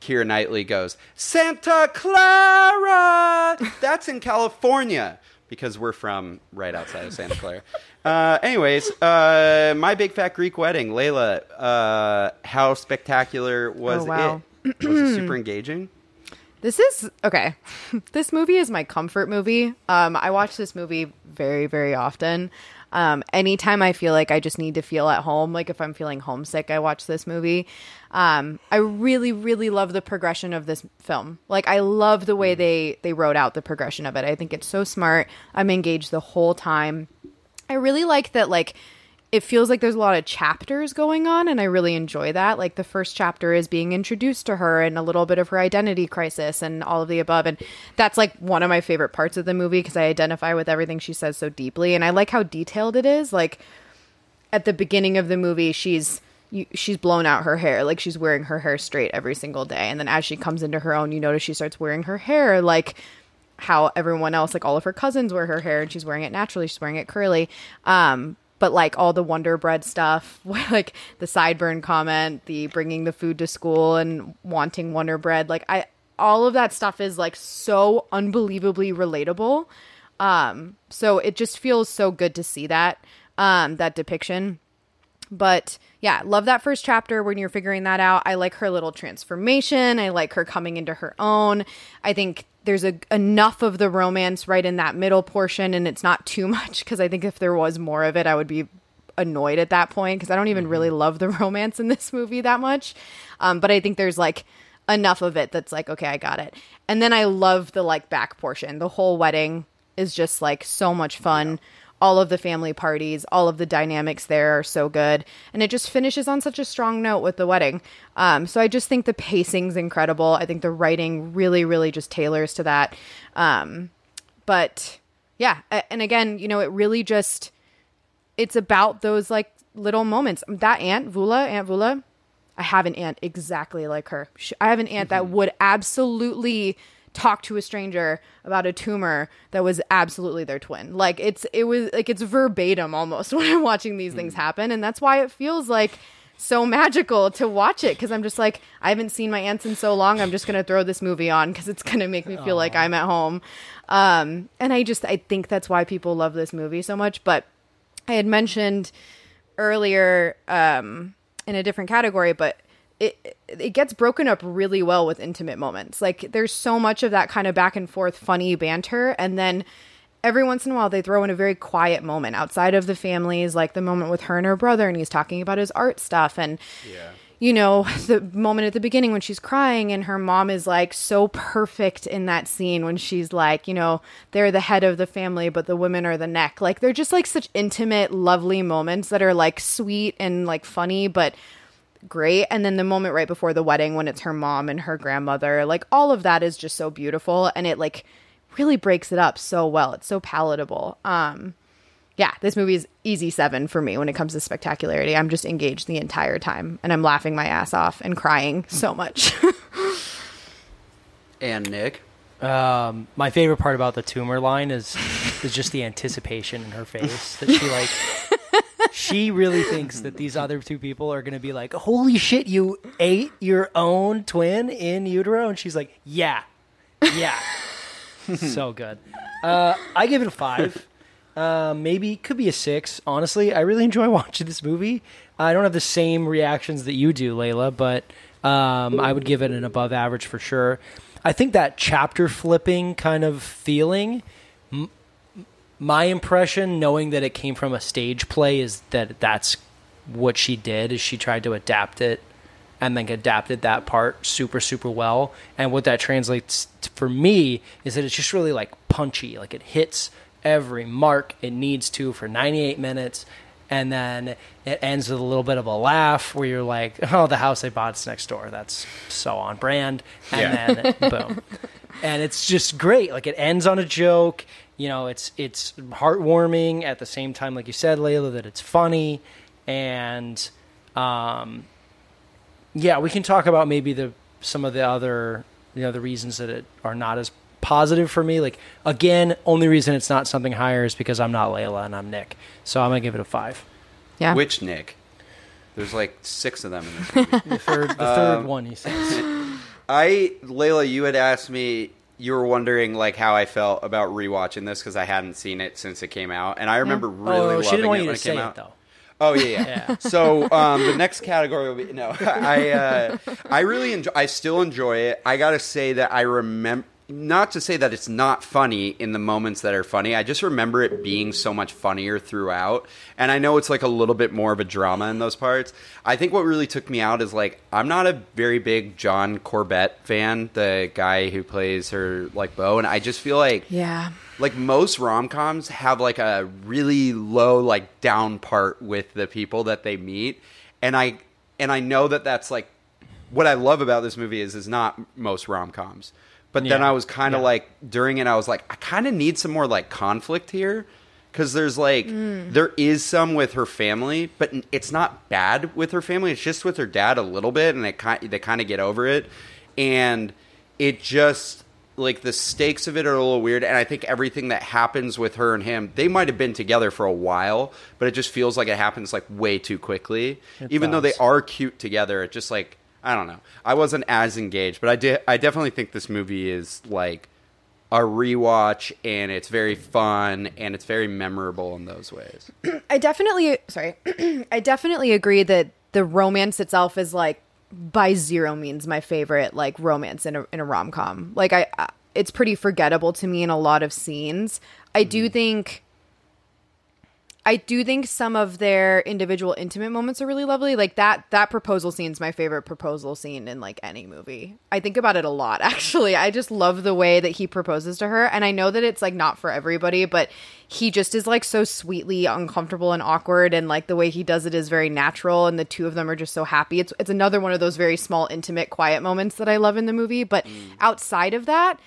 Keira Knightley goes Santa Clara. That's in California because we're from right outside of Santa Clara. Uh, anyways, uh, my big fat Greek wedding, Layla. Uh, how spectacular was Oh, wow. it? Was it super engaging? This is okay. this movie is my comfort movie. Um, I watch this movie very, very often. Um, anytime I feel like I just need to feel at home, like if I'm feeling homesick, I watch this movie. Um, I really, really love the progression of this film. Like I love the way they they wrote out the progression of it. I think it's so smart. I'm engaged the whole time. I really like that like it feels like there's a lot of chapters going on and I really enjoy that. Like the first chapter is being introduced to her and a little bit of her identity crisis and all of the above and that's like one of my favorite parts of the movie because I identify with everything she says so deeply and I like how detailed it is. Like at the beginning of the movie she's she's blown out her hair like she's wearing her hair straight every single day and then as she comes into her own you notice she starts wearing her hair like how everyone else like all of her cousins wear her hair and she's wearing it naturally she's wearing it curly um but like all the wonder bread stuff like the sideburn comment the bringing the food to school and wanting wonder bread like i all of that stuff is like so unbelievably relatable um so it just feels so good to see that um that depiction but yeah, love that first chapter when you're figuring that out. I like her little transformation. I like her coming into her own. I think there's a, enough of the romance right in that middle portion, and it's not too much because I think if there was more of it, I would be annoyed at that point because I don't even really love the romance in this movie that much. Um, but I think there's like enough of it that's like, okay, I got it. And then I love the like back portion. The whole wedding is just like so much fun. All of the family parties, all of the dynamics there are so good. And it just finishes on such a strong note with the wedding. Um, so I just think the pacing's incredible. I think the writing really, really just tailors to that. Um, but yeah, and again, you know, it really just it's about those like little moments. That aunt Voula, Aunt Voula, I have an aunt exactly like her. I have an aunt that would absolutely talk to a stranger about a tumor that was absolutely their twin. Like it's it was like it's verbatim almost when I'm watching these things happen, and that's why it feels like so magical to watch it because I'm just like I haven't seen my aunts in so long. I'm just gonna throw this movie on because it's gonna make me feel like I'm at home. Um, and I just I think that's why people love this movie so much. But I had mentioned earlier um, in a different category, but it it gets broken up really well with intimate moments. Like there's so much of that kind of back and forth funny banter, and then every once in a while they throw in a very quiet moment outside of the families, like the moment with her and her brother, and he's talking about his art stuff, and yeah you know the moment at the beginning when she's crying and her mom is like so perfect in that scene when she's like you know they're the head of the family but the women are the neck like they're just like such intimate lovely moments that are like sweet and like funny but great. And then the moment right before the wedding when it's her mom and her grandmother like all of that is just so beautiful and it like really breaks it up so well. It's so palatable. Um yeah this movie is easy seven for me when it comes to spectacularity. I'm just engaged the entire time and i'm laughing my ass off and crying so much. And Nick, Um, my favorite part about the tumor line is is just the anticipation in her face that she like. She really thinks that these other two people are gonna be like, "Holy shit, you ate your own twin in utero," and she's like, "Yeah, yeah." so good. Uh, I give it a five. Uh, maybe could be a six. Honestly, I really enjoy watching this movie. I don't have the same reactions that you do, Layla, but um, I would give it an above average for sure. I think that chapter flipping kind of feeling. My impression, knowing that it came from a stage play, is that that's what she did. Is she tried to adapt it and then adapted that part super super well. And what that translates for me is that it's just really like punchy, like it hits every mark it needs to for 98 minutes. And then it ends with a little bit of a laugh where you're like, oh, the house they bought's next door. That's so on brand. And then boom. And it's just great. Like it ends on a joke. You know, it's it's heartwarming at the same time, like you said, Layla, that it's funny. And um, yeah, we can talk about maybe the some of the other you know the reasons that it are not as positive for me. Like again, only reason it's not something higher is because I'm not Layla and I'm Nick. So I'm gonna give it a five. Yeah. Which Nick? There's like six of them in this movie. The third, the third one, he says. I, Layla, you had asked me. You were wondering like how I felt about rewatching this because I hadn't seen it since it came out, and I remember really oh, loving she didn't want it you when to it came say out. it though. Oh yeah, yeah. Yeah. So um, the next category will be no. I uh, I really enjoy. I still enjoy it. I gotta say that I remember. Not to say that it's not funny in the moments that are funny. I just remember it being so much funnier throughout. And I know it's like a little bit more of a drama in those parts. I think what really took me out is like I'm not a very big John Corbett fan, the guy who plays her like Bo, and I just feel like Yeah. like most rom-coms have like a really low like down part with the people that they meet and i and i know that that's like what i love about this movie is is not most rom-coms but then i was kind of Yeah. like during it i was like i kind of need some more like conflict here. Because there's like mm. there is some with her family but it's not bad with her family. It's just with her dad a little bit and it kind they kind of get over it. And it just like the stakes of it are a little weird and i think everything that happens with her and him they might have been together for a while but it just feels like it happens like way too quickly. It even though they are cute together it just like i don't know i wasn't as engaged but i did i definitely think this movie is like a rewatch and it's very fun and it's very memorable in those ways I definitely sorry. I definitely agree that the romance itself is like by zero means my favorite like romance in a in a rom com. Like I, I it's pretty forgettable to me in a lot of scenes. I do mm-hmm. think I do think some of their individual intimate moments are really lovely. Like that that proposal scene is my favorite proposal scene in like any movie. I think about it a lot actually. I just love the way that he proposes to her and I know that it's like not for everybody, but he just is like so sweetly uncomfortable and awkward and like the way he does it is very natural and the two of them are just so happy. It's it's another one of those very small intimate quiet moments that I love in the movie, but mm. outside of that,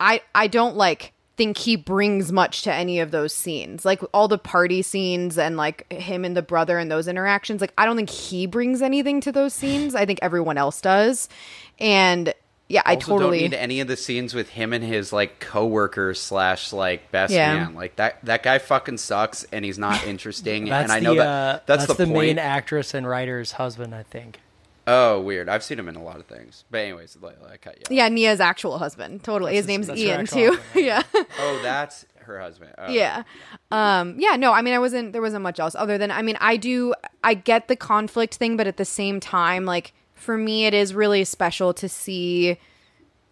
I I don't like think he brings much to any of those scenes. Like all the party scenes and like him and the brother and those interactions, like I don't think he brings anything to those scenes. I think everyone else does. And yeah, I also totally don't need any of the scenes with him and his like coworker slash like best Yeah. man. Like that that guy fucking sucks and he's not interesting. That's and I know the, that uh, that's, that's the, the, point. main actress and writer's husband, I think. Oh, weird. I've seen him in a lot of things. But anyways, I cut you. off. Yeah, Nia's actual husband. Totally. His That's name's his- that's Ian too. yeah. Oh, that's her husband. Oh. yeah um yeah no i mean i wasn't there wasn't much else other than i mean i do i get the conflict thing but at the same time like for me it is really special to see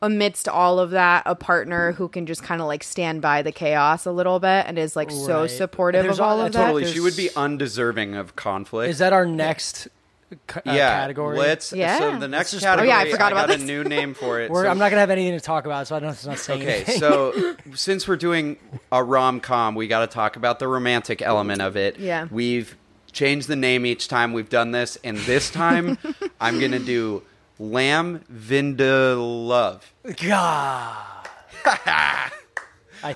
amidst all of that a partner who can just kind of like stand by the chaos a little bit and is like so supportive of all all- of that's that Totally. She would be undeserving of conflict. Is that our next c- uh, yeah, category? Let's. Yeah. So the next just- category. Oh, yeah, I forgot got about a this. new name for it. So- I'm not gonna have anything to talk about, so I don't. Know if it's not saying. Okay, anything. so since we're doing a rom com, we got to talk about the romantic element of it. Yeah. We've changed the name each time we've done this, and this time I'm going to do Lamb Vindalove. God, I,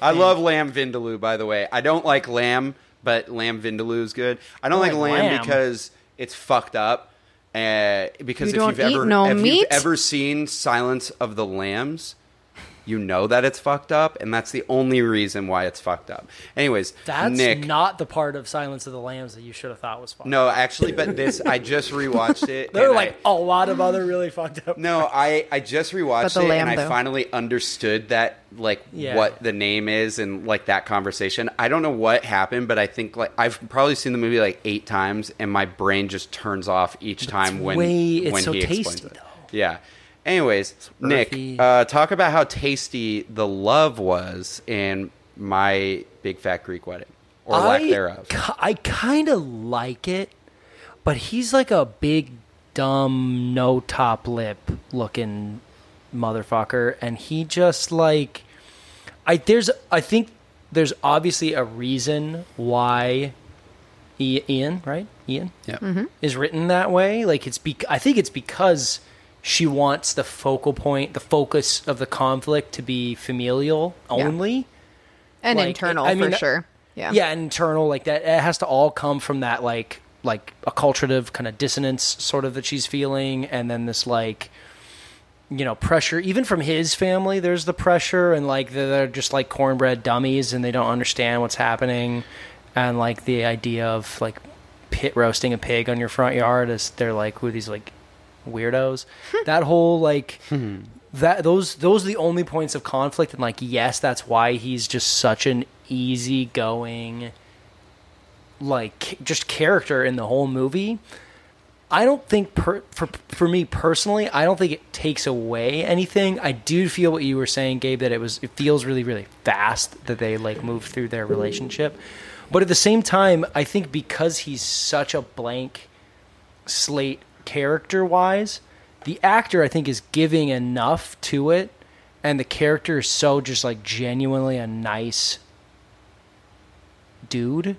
I love Lamb Vindaloo, by the way. I don't like lamb, but Lamb Vindaloo is good. I don't I like, like lamb, lamb. because it's fucked up. Uh, because You if you've ever no if meat? you've ever seen Silence of the Lambs, you know that it's fucked up, and that's the only reason why it's fucked up. Anyways, That's Nick. not the part of Silence of the Lambs that you should have thought was fun. no, actually, but this I just rewatched it. there are like I- a lot of other really fucked up. no, I I just rewatched it lamb, and I finally understood that like Yeah. what the name is and like that conversation. I don't know what happened, but I think like I've probably seen the movie like eight times and my brain just turns off each time when way- it's when so he explains tasty, it. though. Yeah. Anyways, Nick, uh, talk about how tasty the love was in my big fat Greek wedding or lack I, thereof. ki- I kind of like it, but he's like a big dumb, no top lip looking motherfucker, and he just like, I there's I think there's obviously a reason why I- Ian, right? Ian Yeah. is written that way. Like it's be I think it's because she wants the focal point, the focus of the conflict to be familial Yeah. only. and Like, internal I mean, for sure. Yeah. Yeah, internal like that. It has to all come from that like like acculturative kind of dissonance sort of that she's feeling, and then this like you know pressure even from his family. There's the pressure, and like they're, they're just like cornbread dummies, and they don't understand what's happening, and like the idea of like pit roasting a pig on your front yard is they're like who are these like weirdos. that whole like hmm. that those those are the only points of conflict and like yes that's why he's just such an easygoing like just character in the whole movie. I don't think per, for for me personally i don't think it takes away anything. I do feel what you were saying gabe that it was it feels really really fast that they like move through their relationship. But at the same time i think because he's such a blank slate character wise the actor i think is giving enough to it and the character is so just like genuinely a nice dude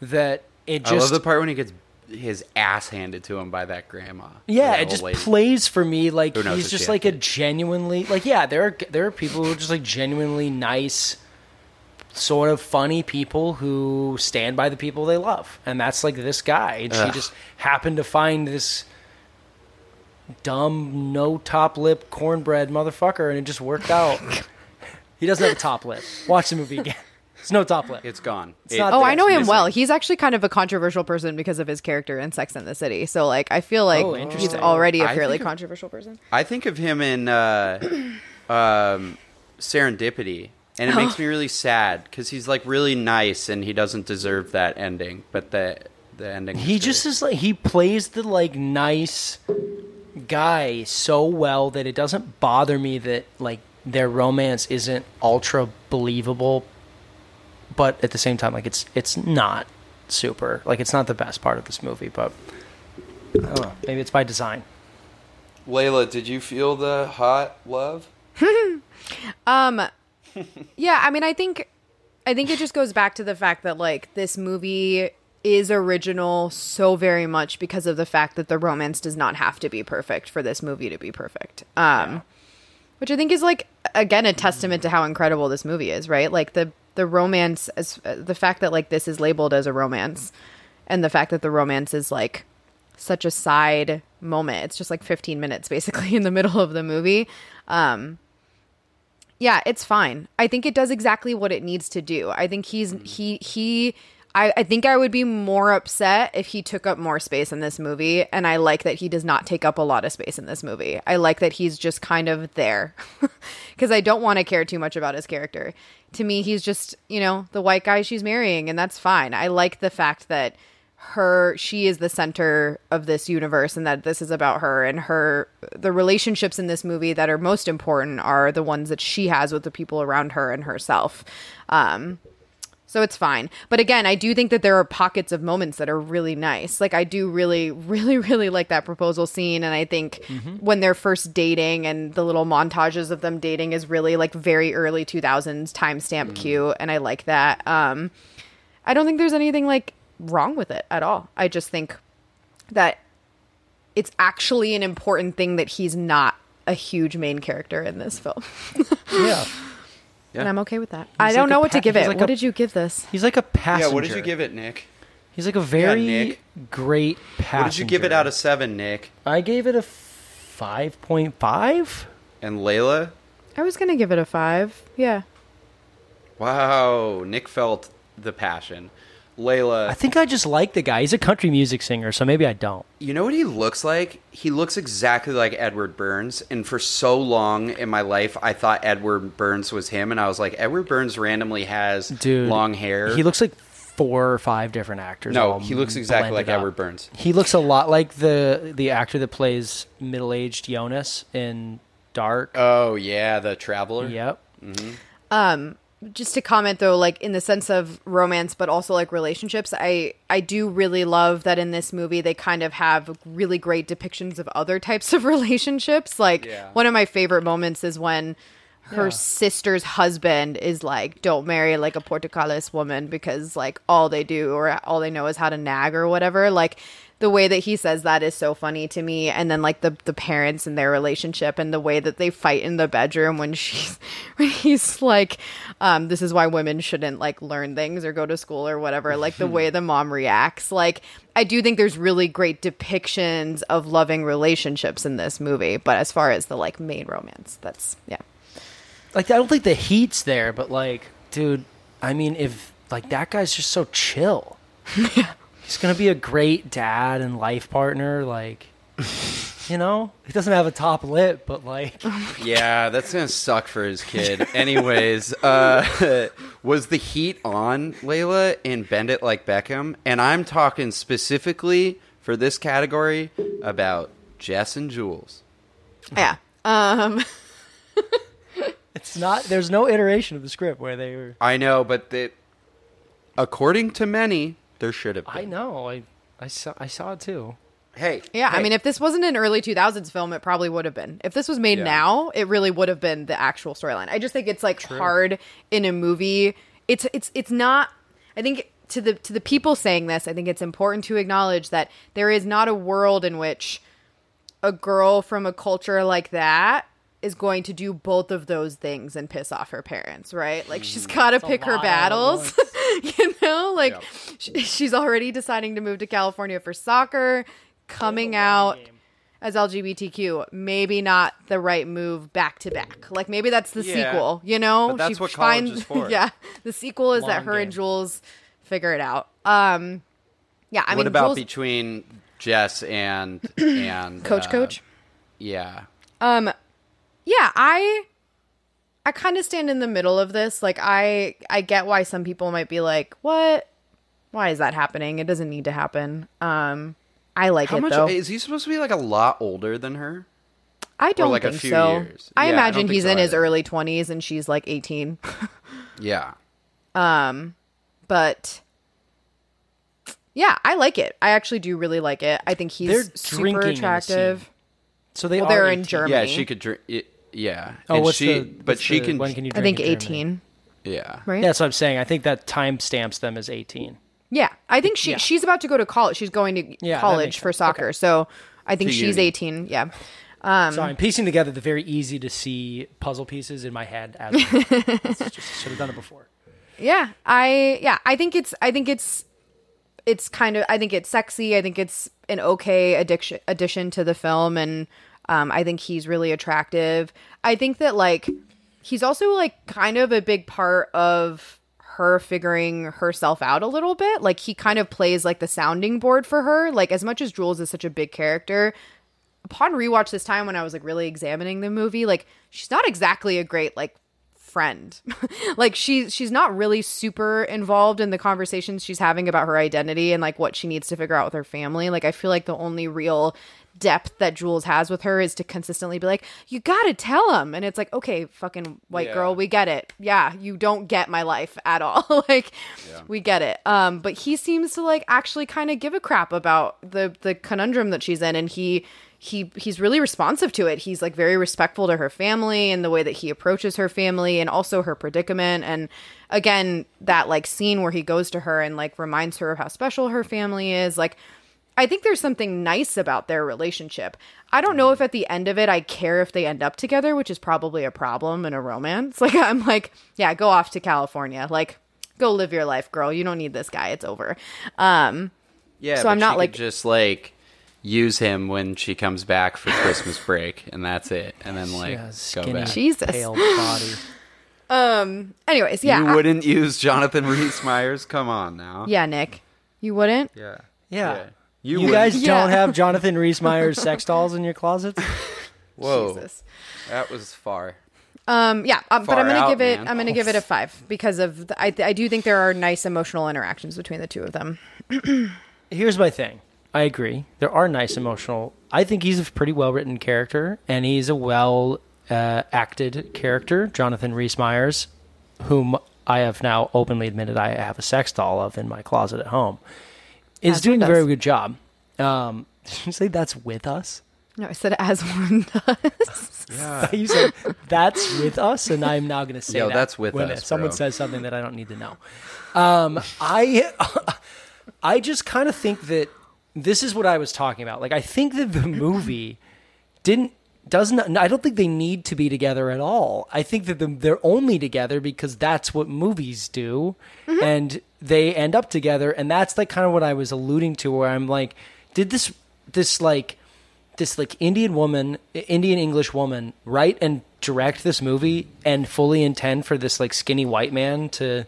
that it I love just the part when he gets his ass handed to him by that grandma. yeah, That it just lady. plays for me like he's just like a genuinely like yeah, there are there are people who are just like genuinely nice sort of funny people who stand by the people they love. And that's like this guy. And she just happened to find this dumb no top lip cornbread motherfucker and it just worked out. he doesn't have a top lip. Watch the movie again. It's no top lip. It's gone. It's not Oh. I know him missing. well. He's actually kind of a controversial person because of his character in Sex and the City. So, like, I feel like Oh, he's already a fairly of- controversial person. I think of him in uh, um, Serendipity, and it makes me really sad because he's like really nice and he doesn't deserve that ending. But the the ending. was He great. just is like he plays the like nice guy so well that it doesn't bother me that like their romance isn't ultra believable but at the same time like it's it's not super like it's not the best part of this movie but I don't know, maybe it's by design Layla, did you feel the hot love? Um, yeah, I mean, I think, I think it just goes back to the fact that like this movie is original so very much because of the fact that the romance does not have to be perfect for this movie to be perfect. Um, which I think is like again a testament to how incredible this movie is, right? Like the the romance as uh, the fact that like this is labeled as a romance, and the fact that the romance is like such a side moment. It's just like 15 minutes basically in the middle of the movie. Um, yeah, it's fine. I think it does exactly what it needs to do. I think he's he he I, I think I would be more upset if he took up more space in this movie, and I like that he does not take up a lot of space in this movie. I like that he's just kind of there because I don't want to care too much about his character. To me, he's just you know the white guy she's marrying, and that's fine. I like the fact that her she is the center of this universe and that this is about her and her the relationships in this movie that are most important are the ones that she has with the people around her and herself um so it's fine. But again i do think that there are pockets of moments that are really nice. Like i do really really really like that proposal scene. And i think when they're first dating and the little montages of them dating is really like very early 2000s timestamp cute. And i like that. Um I don't think there's anything like wrong with it at all. I just think that it's actually an important thing that he's not a huge main character in this film. yeah And I'm okay with that. I don't like know a what to give it. like what a- did you give this? he's like a passenger Yeah, what did you give it, Nick? he's like a very Nick. great passenger What did you give it out of seven, Nick? i gave it a 5.5 And Layla? I was going to give it a 5. Yeah. Wow, Nick felt the passion. Layla, I think I just like the guy. He's a country music singer, so maybe I don't. you know what he looks like? He looks exactly like Edward Burns. And for so long in my life, I thought Edward Burns was him. And I was like, Edward Burns randomly has Dude, long hair. He looks like four or five different actors. no, he looks exactly like up. Edward Burns. He looks a lot like the the actor that plays middle aged Jonas in Dark. Oh yeah, the Traveler. yep. Mm-hmm. Um, just to comment though like in the sense of romance but also like relationships i i do really love that in this movie they kind of have really great depictions of other types of relationships like Yeah. one of my favorite moments is when her Yeah. sister's husband is like don't marry like a Portokalos woman because like all they do or all they know is how to nag or whatever like the way that he says that is so funny to me. And then like the the parents and their relationship and the way that they fight in the bedroom when she's when he's like um this is why women shouldn't like learn things or go to school or whatever. Like the way the mom reacts. Like I do think there's really great depictions of loving relationships in this movie. But as far as the like main romance that's yeah. Like I don't think the heat's there, but like, dude, I mean, if like that guy's just so chill, he's gonna be a great dad and life partner. Like, you know, he doesn't have a top lip, but like, Yeah, that's gonna suck for his kid. Anyways, uh, was the heat on Layla and Bend It Like Beckham? And I'm talking specifically for this category about Jess and Jules. yeah um it's not. There's no iteration of the script where they were. I know, but the, according to many, there should have been. I know. I I saw I saw it too. Hey, Yeah, I mean, if this wasn't an early 2000s film, it probably would have been. If this was made Yeah. now, it really would have been the actual storyline. I just think it's like hard in a movie. It's it's it's not. I think to the to the people saying this, I think it's important to acknowledge that there is not a world in which a girl from a culture like that is going to do both of those things and piss off her parents, right? Like she's got to pick her lot all at battles. you know, like sh- she's already deciding to move to California for soccer, coming out as LGBTQ. Maybe not the right move back to back. Like maybe that's the Yeah, sequel, you know? but that's what college is for. yeah. The sequel is that Long her and. Jules figure it out. Um yeah, I what mean about Jules between Jess and and Coach uh, Coach? Yeah, Um, yeah, I I kind of stand in the middle of this. Like, I I get why some people might be like, "What? Why is that happening? It doesn't need to happen." Um, I like how it much though. is he supposed to be? Like a lot older than her? I don't like a think few so. years? I Yeah, imagine think he's so in his early twenties and she's like eighteen. Yeah, Um but yeah, I like it. I actually do really like it. I think They're he's super drinking the attractive. So they Well, are they're in Germany. yeah. She could drink. Yeah, Oh, and what's she, the? but what's she the- can. When can you? I think in Germany? eighteen. yeah, Right? Yeah, that's what I'm saying. I think that time stamps them as 18. Yeah, I think she Yeah. she's about to go to college. She's going to Yeah, college for sense. soccer. Okay. So I think To she's uni. 18. Yeah. Um, so I'm piecing together the very easy to see puzzle pieces in my head. As I should have done it before. Yeah. I yeah, I think it's I think it's it's kind of I think it's sexy. I think it's an okay addiction addition to the film and um I think he's really attractive. I think that like he's also like kind of a big part of her figuring herself out a little bit. Like he kind of plays like the sounding board for her. Like as much as Jules is such a big character, upon rewatch this time when I was like really examining the movie, like she's not exactly a great like friend. like she she's not really super involved in the conversations she's having about her identity and like what she needs to figure out with her family. Like I feel like the only real depth that Jules has with her is to consistently be like, "You got to tell him." And it's like, "Okay, fucking white Yeah. girl, we get it. Yeah, you don't get my life at all." like we get it. Um but he seems to like actually kind of give a crap about the the conundrum that she's in and he he he's really responsive to it. He's like very respectful to her family and the way that he approaches her family and also her predicament. And again, that like scene where he goes to her and like reminds her of how special her family is. Like, I think there's something nice about their relationship. I don't know if at the end of it I care if they end up together, which is probably a problem in a romance. Like, I'm like, yeah, go off to California. Like, go live your life, girl. You don't need this guy. It's over. Um, yeah. So but I'm not, she like- just like use him when she comes back for Christmas break, and that's it. And then like Yeah, go skinny, back. Jesus. pale body. anyways, yeah. You I- wouldn't use Jonathan Rhys Meyers? Come on now. yeah, Nick. You wouldn't? Yeah. Yeah. You, You, guys Yeah. don't have Jonathan Rhys Meyers sex dolls in your closets? Whoa, Jesus. that was far. Um, yeah, um, but I'm gonna out, give it. man. I'm gonna give it a five because of. The, I I do think there are nice emotional interactions between the two of them. Here's my thing. I agree. There are nice emotional. I think he's a pretty well written character, and he's a well uh, acted character, Jonathan Rhys Meyers, whom I have now openly admitted I have a sex doll of in my closet at home, is doing a very good job. Um, did you say that's with us? No, I said as one does. you said that's with us, and I'm now going to say Yo, that that's with when us, someone bro. says something that I don't need to know. Um, I I just kind of think that this is what I was talking about. Like, I think that the movie didn't doesn't. I don't think they need to be together at all. I think that they're only together because that's what movies do, mm-hmm. and they end up together, and that's like kind of what I was alluding to, where I'm like, did this this like this like Indian woman, Indian English woman, write and direct this movie and fully intend for this like skinny white man to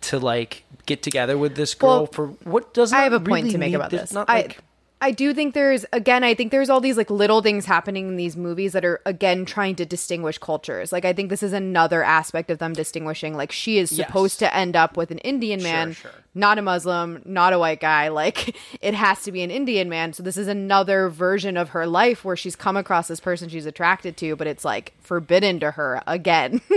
to like get together with this girl Well, for what doesn't I have a that point to make about this. Not I like I do think there's again I think there's all these like little things happening in these movies that are again trying to distinguish cultures. Like I think this is another aspect of them distinguishing like she is Yes. supposed to end up with an Indian man, sure. not a Muslim, not a white guy. Like it has to be an Indian man. So this is another version of her life where she's come across this person she's attracted to, but it's like forbidden to her again.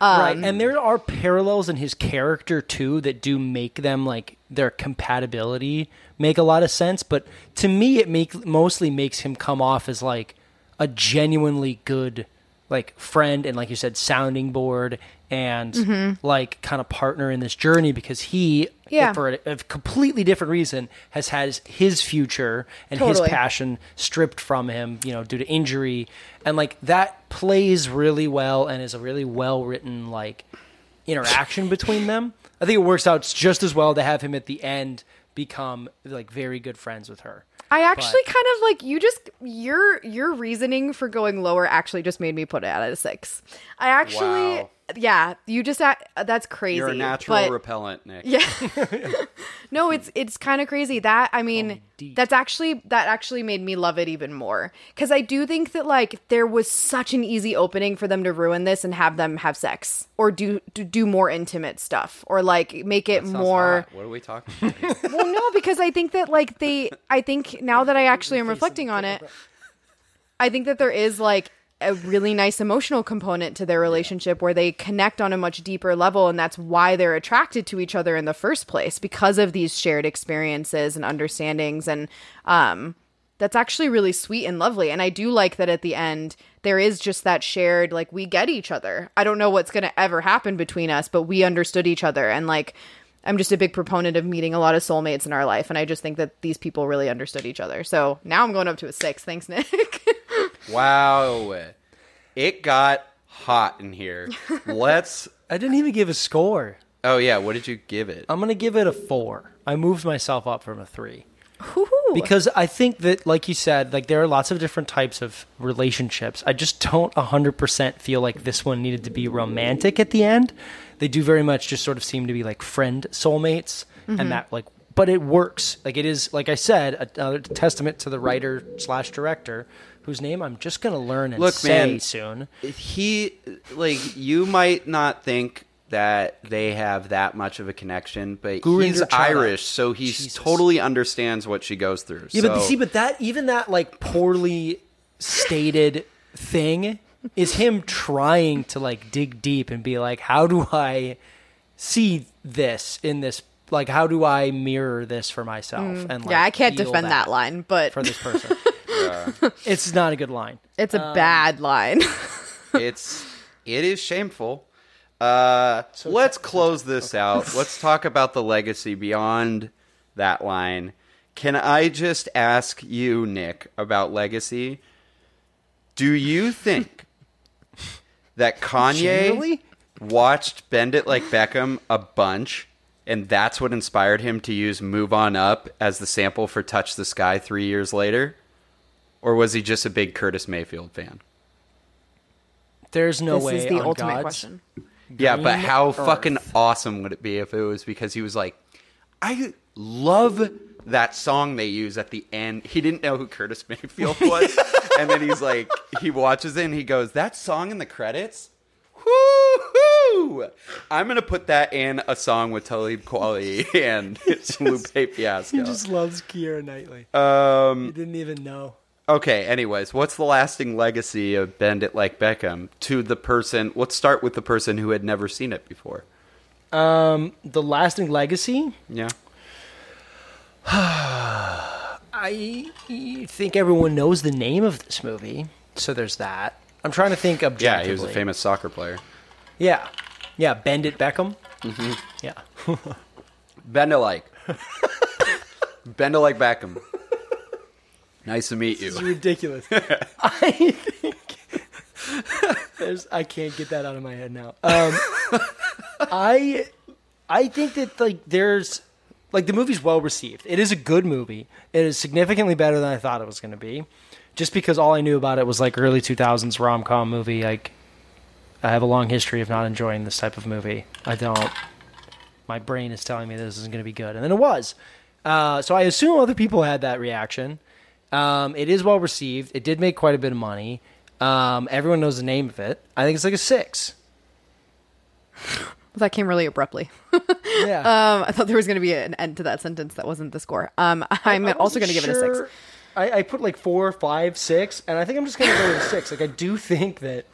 right, um, and there are parallels in his character too that do make them like their compatibility make a lot of sense. But to me, it make mostly makes him come off as like a genuinely good like friend and like you said sounding board and mm-hmm. like kind of partner in this journey because he Yeah. for a, a completely different reason has had his future and his passion stripped from him you know due to injury and like that plays really well and is a really well written like interaction between them i think it works out just as well to have him at the end become like very good friends with her I actually kind of like you just your your reasoning for going lower actually just made me put it at a six. I actually Wow. Yeah, you just act, that's crazy. You're a natural but- repellent, Nick. Yeah. no, it's it's kind of crazy. That I mean, deep. that's actually that actually made me love it even more cuz I do think that like there was such an easy opening for them to ruin this and have them have sex or do do, do more intimate stuff or like make it more hot. What are we talking about? well, no, because I think that like they, I think now that I actually am reflecting on it, I think that there is like a really nice emotional component to their relationship where they connect on a much deeper level, and that's why they're attracted to each other in the first place because of these shared experiences and understandings, and um, that's actually really sweet and lovely. And I do like that at the end there is just that shared like we get each other. I don't know what's going to ever happen between us, but we understood each other and like I'm just a big proponent of meeting a lot of soulmates in our life and I just think that these people really understood each other. So now I'm going up to a 6. Thanks, Nick. wow. It got hot in here. Let's. i didn't even give a score Oh, yeah. What did you give it? i'm gonna give it a four i moved myself up from a three Woo-hoo. because I think that, like you said, like there are lots of different types of relationships. I just don't hundred percent feel like this one needed to be romantic at the end. They do very much just sort of seem to be like friend soulmates, and mm-hmm. that like, but it works. Like it is, like I said, another testament to the writer slash director, whose name I'm just gonna learn and Look, say man, soon. he like you might not think that they have that much of a connection, but Gurinder he's Chadha. Irish, so he totally understands what she goes through. Yeah, so, but see, but that even that like poorly stated thing is him trying to like dig deep and be like, how do I see this in this? Like, how do I mirror this for myself? And like, Mm. yeah, I can't feel defend that. line, but for this person. It's not a good line. it's a Um, bad line. it's it is shameful. Uh, so let's close this out. Let's talk about the legacy beyond that line. Can I just ask you, Nick, about legacy? Do you think that Kanye Generally? watched Bend It Like Beckham a bunch, and that's what inspired him to use Move On Up as the sample for Touch the Sky three years later? Or was he just a big Curtis Mayfield fan? There's no this way. is the on ultimate God's- question. Yeah, but how Earth. fucking awesome would it be if it was because he was like, I love that song they use at the end. He didn't know who Curtis Mayfield was. and then he's like, he watches it and he goes, That song in the credits? Woo-hoo! I'm going to put that in a song with Talib Kweli and Lupe Fiasco. He just loves Keira Knightley. um, He didn't even know. Okay, anyways, what's the lasting legacy of Bend It Like Beckham to the person? Let's start with the person who had never seen it before. Um, The Lasting Legacy. Yeah. I think everyone knows the name of this movie, so there's that. I'm trying to think objectively. Yeah, he was a famous soccer player. Yeah, yeah. Bend it, Beckham. Mm-hmm. Yeah. Bend it like. Bend it like Beckham. Nice to meet you. It's you. ridiculous. I think there's I can't get that out of my head now. Um, I I think that like there's like the movie's well received. It is a good movie. It is significantly better than I thought it was going to be. Just because all I knew about it was like early 2000s rom com movie. Like I have a long history of not enjoying this type of movie. I don't. My brain is telling me this isn't going to be good, and then it was. Uh, so I assume other people had that reaction. Um, it is well received. It did make quite a bit of money. Um, everyone knows the name of it. I think it's like a six. That came really abruptly. Yeah. Um, I thought there was going to be an end to that sentence. That wasn't the score. Um, I'm I also going to give it a six. I, I put like four, five, six, and I think I'm just gonna go with a six. Like I do think that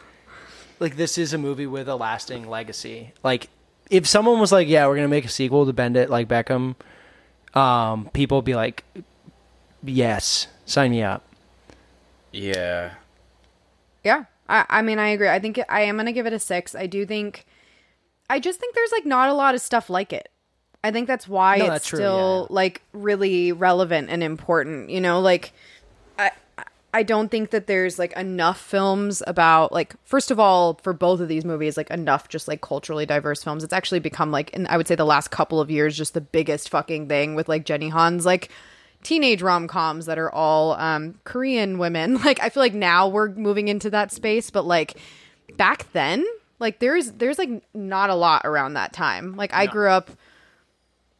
like this is a movie with a lasting legacy. Like if someone was like, "Yeah, we're gonna make a sequel to Bend It like Beckham," um, people would be like, "Yes, sign me up." Yeah. Yeah, I, I mean, I agree. I think it, I am gonna give it a six. I do think, I just think there's like not a lot of stuff like it. I think that's why No, it's that's true, still yeah. like really relevant and important. You know, like I I don't think that there's like enough films about like first of all for both of these movies like enough just like culturally diverse films. It's actually become like in I would say the last couple of years just the biggest fucking thing with like Jenny Han's like teenage rom-coms that are all um Korean women. Like I feel like now we're moving into that space, but like back then, like there's there's like not a lot around that time. Like I grew up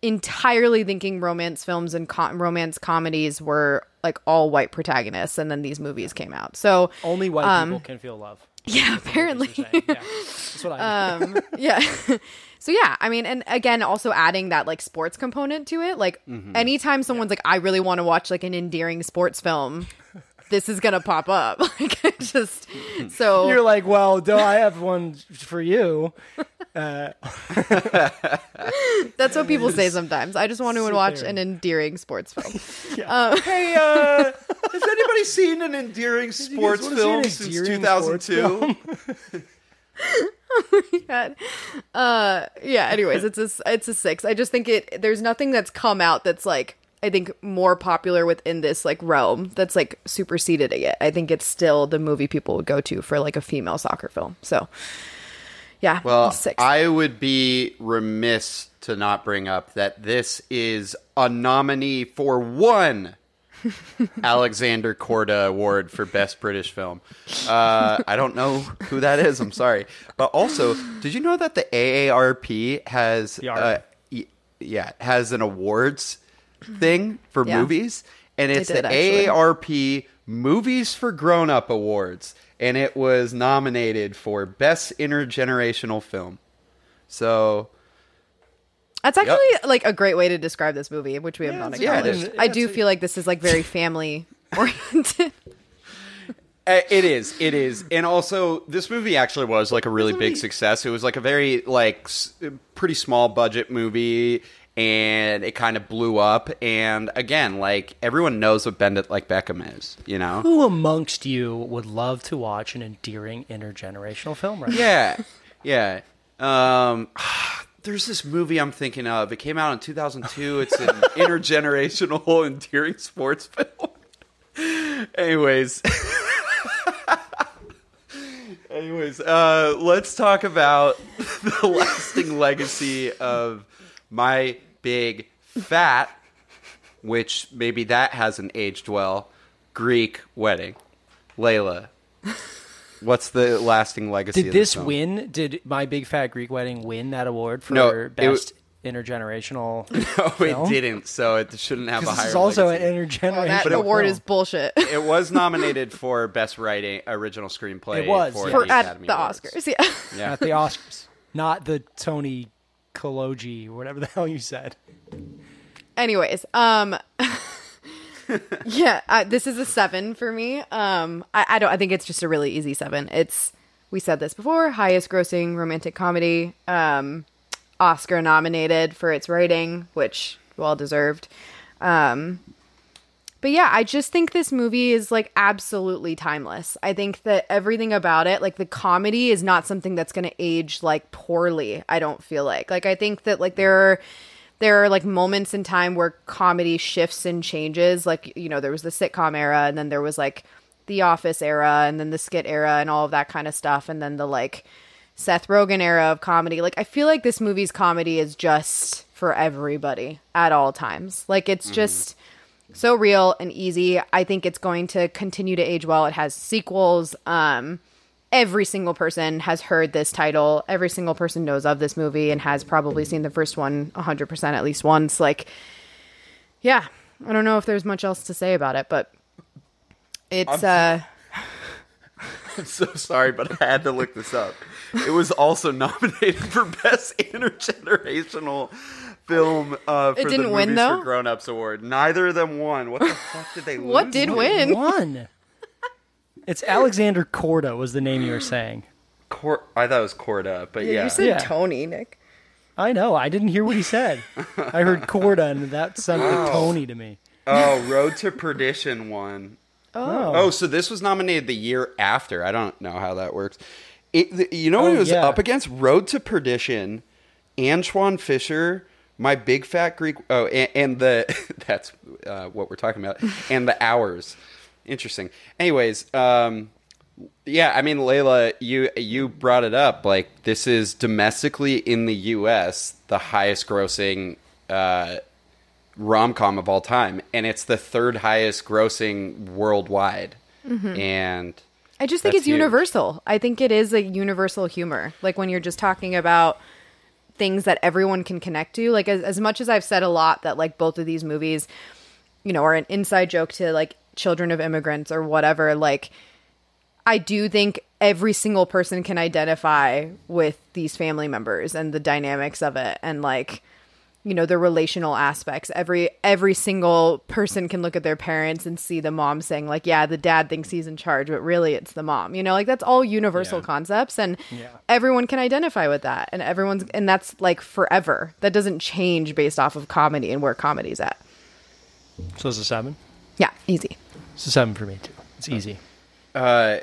entirely thinking romance films and com- romance comedies were like all white protagonists and then these movies came out. So Only white Um, people can feel love. yeah, apparently. That's what I'm. Yeah. That's what I. um yeah so yeah, I mean, and again, also adding that like sports component to it. Like mm-hmm. anytime someone's yeah. like, I really want to watch like an endearing sports film. this is gonna pop up, like just mm-hmm. so you're like, well, do I have one for you? Uh. That's what people say sometimes. I just want to watch an endearing sports film. Um, hey, uh, has anybody seen an endearing sports film endearing since 2002? oh my god. Uh yeah, anyways, it's a it's a 6. I just think it there's nothing that's come out that's like I think more popular within this like realm that's like superseded it. I think it's still the movie people would go to for like a female soccer film. So yeah. Well, six. I would be remiss to not bring up that this is a nominee for one Alexander Korda Award for Best British Film. Uh, I don't know who that is. I'm sorry, but also, did you know that the AARP has, The uh, y- yeah, has an awards thing for Yeah. movies, and it's did, the actually. AARP Movies for Grown Up Awards, and it was nominated for Best Intergenerational Film. So that's actually like a great way to describe this movie which we have not yeah, it acknowledged is. i do feel like this is like very family oriented Uh, It is. It is. And also, this movie actually was like a really big success. It was like a very like s- pretty small budget movie, and it kind of blew up. And again, like everyone knows what Bend It Like Beckham is. You know? Who amongst you would love to watch an endearing intergenerational film right now? Yeah. Yeah. Um. There's this movie I'm thinking of. It came out in 2002. It's an intergenerational endearing sports film. Anyways. Anyways, uh, let's talk about the lasting legacy of my big fat, which maybe that hasn't aged well. Greek wedding. Layla, what's the lasting legacy? Did of this film? win? Did My Big Fat Greek Wedding win that award for No, it best intergenerational? No, film? it didn't. So it shouldn't have a This higher. is also legacy. an intergenerational. that award film. is bullshit It was nominated for best writing original screenplay. It was, for, yeah. for the at Academy the Awards. oscars yeah Yeah. at the Oscars, not the Tony Kologi or whatever the hell you said. anyways um yeah uh, this is a seven for me um I, I don't i think it's just a really easy seven it's we said this before highest grossing romantic comedy um Oscar nominated for its writing, which well deserved. Um, but yeah, I just think this movie is like absolutely timeless. I think that everything about it, like the comedy, is not something that's going to age like poorly. I don't feel like. Like I think that like there are there are like moments in time where comedy shifts and changes. Like you know, there was the sitcom era, and then there was like the Office era, and then the skit era, and all of that kind of stuff, and then the like Seth Rogen era of comedy. Like I feel like this movie's comedy is just for everybody at all times. Like it's just so real and easy. I think it's going to continue to age well. It has sequels. Um, every single person has heard this title. Every single person knows of this movie and has probably seen the first one 100% at least once. Like, yeah, I don't know if there's much else to say about it, but it's uh I'm so sorry, but I had to look this up. It was also nominated for Best Intergenerational Film uh, for It didn't the win, Movies though? for Grown Ups Award. Neither of them won. What the fuck did they lose? what did win? One. It's Alexander Korda was the name you were saying. Cor- I thought it was Corda, but yeah. You said Yeah. Tony, Nick. I know. I didn't hear what he said. I heard Korda, and that sounded like Tony to me. oh, Road to Perdition won. Oh, Oh, so this was nominated the year after. I don't know how that works. It, the, you know what Oh, it was yeah. up against? Road to Perdition, Antwone Fisher, My Big Fat Greek. Oh, and, and the that's uh, what we're talking about, and the Hours. Interesting. Anyways, um, yeah, I mean, Layla, you you brought it up. Like this is domestically in the U.S. the highest grossing uh, rom com of all time, and it's the third highest grossing worldwide. And I just think it's huge. universal. I think it is a universal humor. Like when you're just talking about things that everyone can connect to. Like as, as much as I've said a lot that like both of these movies, you know, are an inside joke to like children of immigrants or whatever, like I do think every single person can identify with these family members and the dynamics of it and like you know the relational aspects. Every every single person can look at their parents and see the mom saying like yeah the dad thinks he's in charge but really it's the mom you know like that's all universal Yeah. concepts and everyone can identify with that and everyone's and that's like forever. That doesn't change based off of comedy and where comedy's at. So it's a seven. yeah easy It's a seven for me too. It's easy. uh,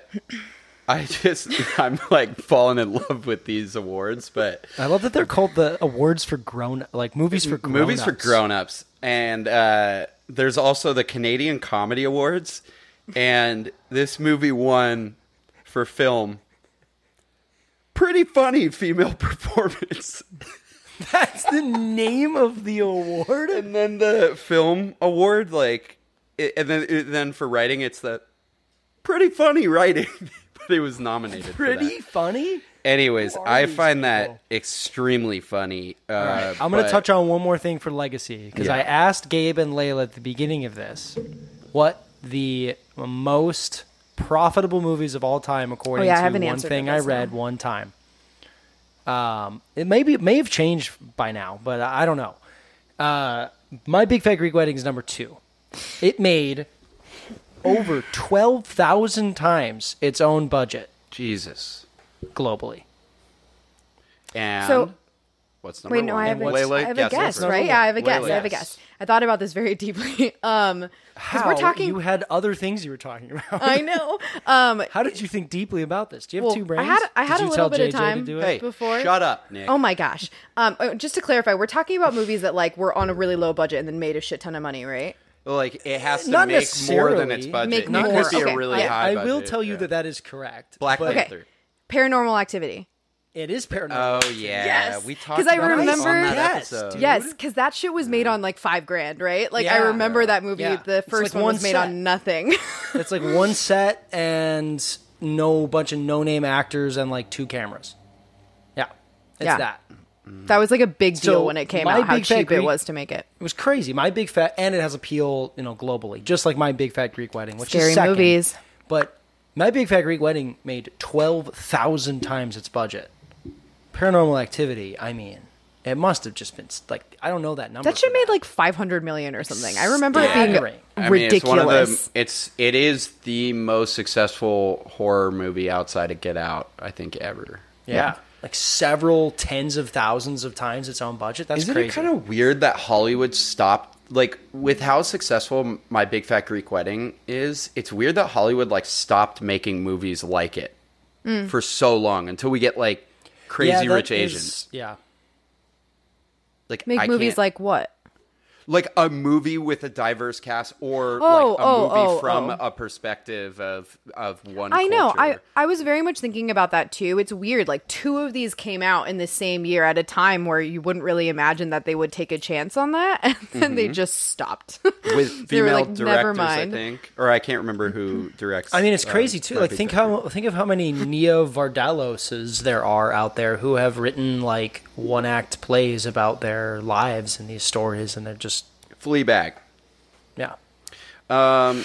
I just I'm like falling in love with these awards, but I love that they're called the awards for grown, like movies for grown movies for grown-ups and uh, there's also the canadian comedy awards and this movie won for film pretty funny female performance That's the name of the award. and then the film award like it, and then it, then for writing it's the pretty funny writing but it was nominated for that. Pretty funny. anyways i these find that extremely funny uh, I'm going to but- touch on one more thing for legacy because I asked Gabe and Layla at the beginning of this what the most profitable movies of all time according Oh, yeah, I to haven't one answered thing this I now. read one time. Um, it may be, may have changed by now, but I I don't know. Uh, My Big Fat Greek Wedding is number two. It made over twelve thousand times its own budget jesus globally. and So- what's number Wait, no, one? I have, a, Layla, I have a guess, first. right? Yeah, I have a guess. Layla, I have a yes. guess. I thought about this very deeply. Um, because How we're talking. you had other things you were talking about. I know. Um, How did you think deeply about this? Do you have well, two brains? I had I had Did a you little tell bit of JJ time to do it? hey before. shut up nick Oh my gosh. Um, uh, just to clarify, we're talking about movies that like were on a really low budget and then made a shit ton of money, right? Like it has to Not make more than its budget Make it more, could be okay. a really I- high I will tell you yeah. that that is correct. black but panther Okay. Paranormal Activity. It is paranormal. oh yeah Yes. we talked 'Cause I about this remember- on that Yes, episode. Yes, because that shit was made on like five grand, right? Like I Yeah. remember that movie. Yeah. The first like one one was made on nothing. It's like one set and no bunch of no name actors and like two cameras. Yeah, it's Yeah. that. Mm. that was like a big deal So, when it came My out. How Big Fat cheap it Greek- was to make it. It was crazy. My Big Fat, and it has appeal, you know, globally, just like My Big Fat Greek Wedding, which Scary is second. movies. But My Big Fat Greek Wedding made twelve thousand times its budget. Paranormal Activity, I mean, it must have just been like I don't know that number. That should have made like five hundred million or something. I remember it Staggering. being I mean, it's one of ridiculous. the it's it is the most successful horror movie outside of Get Out I think ever. yeah. Like several tens of thousands of times its own budget. That's Isn't crazy. it kind of weird that Hollywood stopped like with how successful My Big Fat Greek Wedding is? It's weird that Hollywood like stopped making movies like it mm. for so long until we get like Crazy Yeah, Rich is- Asians. Yeah. Like Make I movies can't- like what? Like a movie with a diverse cast or Oh, like a oh, movie oh, from oh. a perspective of of one I know. I, culture. I was very much thinking about that too. It's weird. Like two of these came out in the same year at a time where you wouldn't really imagine that they would take a chance on that, and then they just stopped. with female like, "Never directors, mind." I think, or I can't remember who directs. I mean, it's uh, crazy too. Like, think Fat how think of how many Nia Vardaloses there are out there who have written like one act plays about their lives and these stories, and they're just Fleabag. yeah. Um,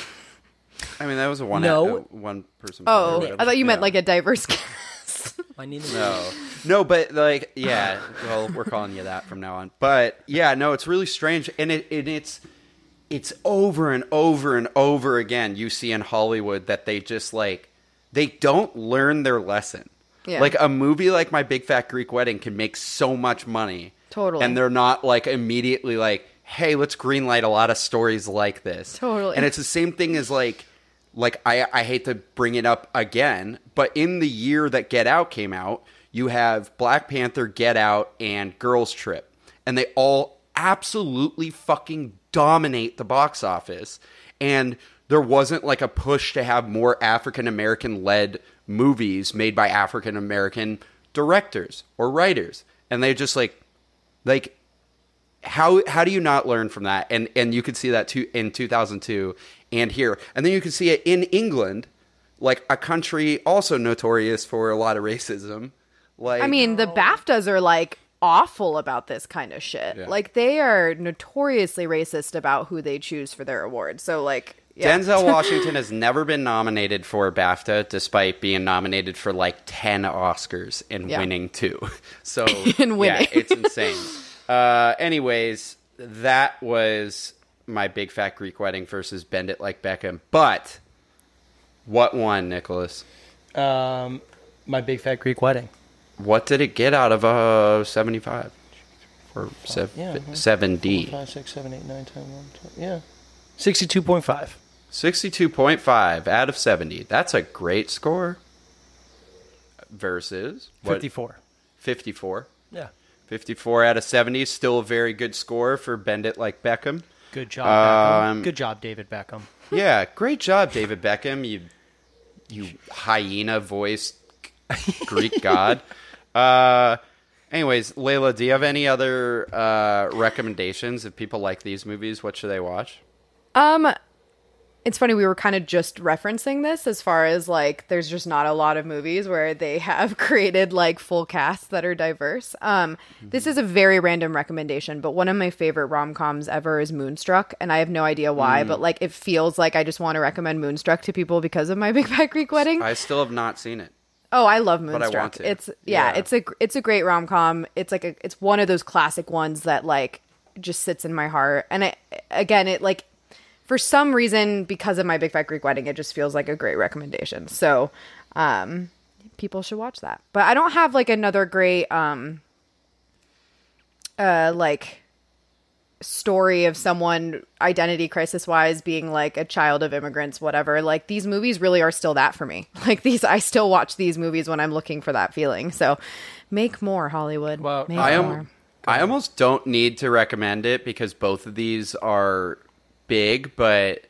I mean that was a one No. uh, one person. oh, play I thought you meant whatever. like a diverse cast. I need to No, no, but like, yeah. Well, we're calling you that from now on. But yeah, no, it's really strange, and it and it's it's over and over and over again. You see in Hollywood that they just like they don't learn their lesson. Yeah. Like a movie like My Big Fat Greek Wedding can make so much money, Totally. and they're not like immediately like, hey, let's greenlight a lot of stories like this. Totally. and it's the same thing as like like I, I hate to bring it up again, but in the year that Get Out came out, you have Black Panther, Get Out, and Girls Trip, and they all absolutely fucking dominate the box office. And there wasn't like a push to have more African American led movies made by African American directors or writers, and they just like like how how do you not learn from that? And and you could see that too in 2002 and here, and then you can see it in England, like a country also notorious for a lot of racism. Like I mean, the BAFTAs are like awful about this kind of shit. Yeah. Like they are notoriously racist about who they choose for their awards. So like yeah. Denzel Washington has never been nominated for a BAFTA, despite being nominated for like ten Oscars and Yeah. winning two. So And winning. yeah, it's insane. Uh, anyways, that was my big fat Greek wedding versus Bend It Like Beckham. But what won, Nicholas? Um, my big fat Greek wedding. What did it get out of a seventy-five or sev- Yeah, seven D? Five, six, seven, eight, nine, ten, eleven, twelve. Yeah, sixty-two point five. Sixty-two point five out of seventy. That's a great score. Versus what? Fifty-four. 54. Yeah. 54 out of 70 is still a very good score for Bend It Like Beckham. Good job. Beckham. Um, Good job, David Beckham. Yeah, great job, David Beckham. You, you hyena voiced Greek god. Uh, anyways, Layla, do you have any other uh, recommendations if people like these movies? What should they watch? Um, it's funny we were kind of just referencing this as far as like there's just not a lot of movies where they have created like full casts that are diverse. Um, this is a very random recommendation, but one of my favorite rom coms ever is Moonstruck, and I have no idea why, but like it feels like I just want to recommend Moonstruck to people because of my Big Fat Greek Wedding. I still have not seen it. Oh, I love I Moonstruck. want to. It's yeah, Yeah. it's a it's a great rom com. It's like a it's one of those classic ones that like just sits in my heart. And I again, it like for some reason because of my Big Fat Greek Wedding, it just feels like a great recommendation. So, um, people should watch that. But I don't have like another great um, uh, like story of someone identity crisis wise being like a child of immigrants whatever like these movies really are still that for me like these i still watch these movies when i'm looking for that feeling so make more hollywood Well, make I more am. I almost don't need to recommend it because both of these are big, but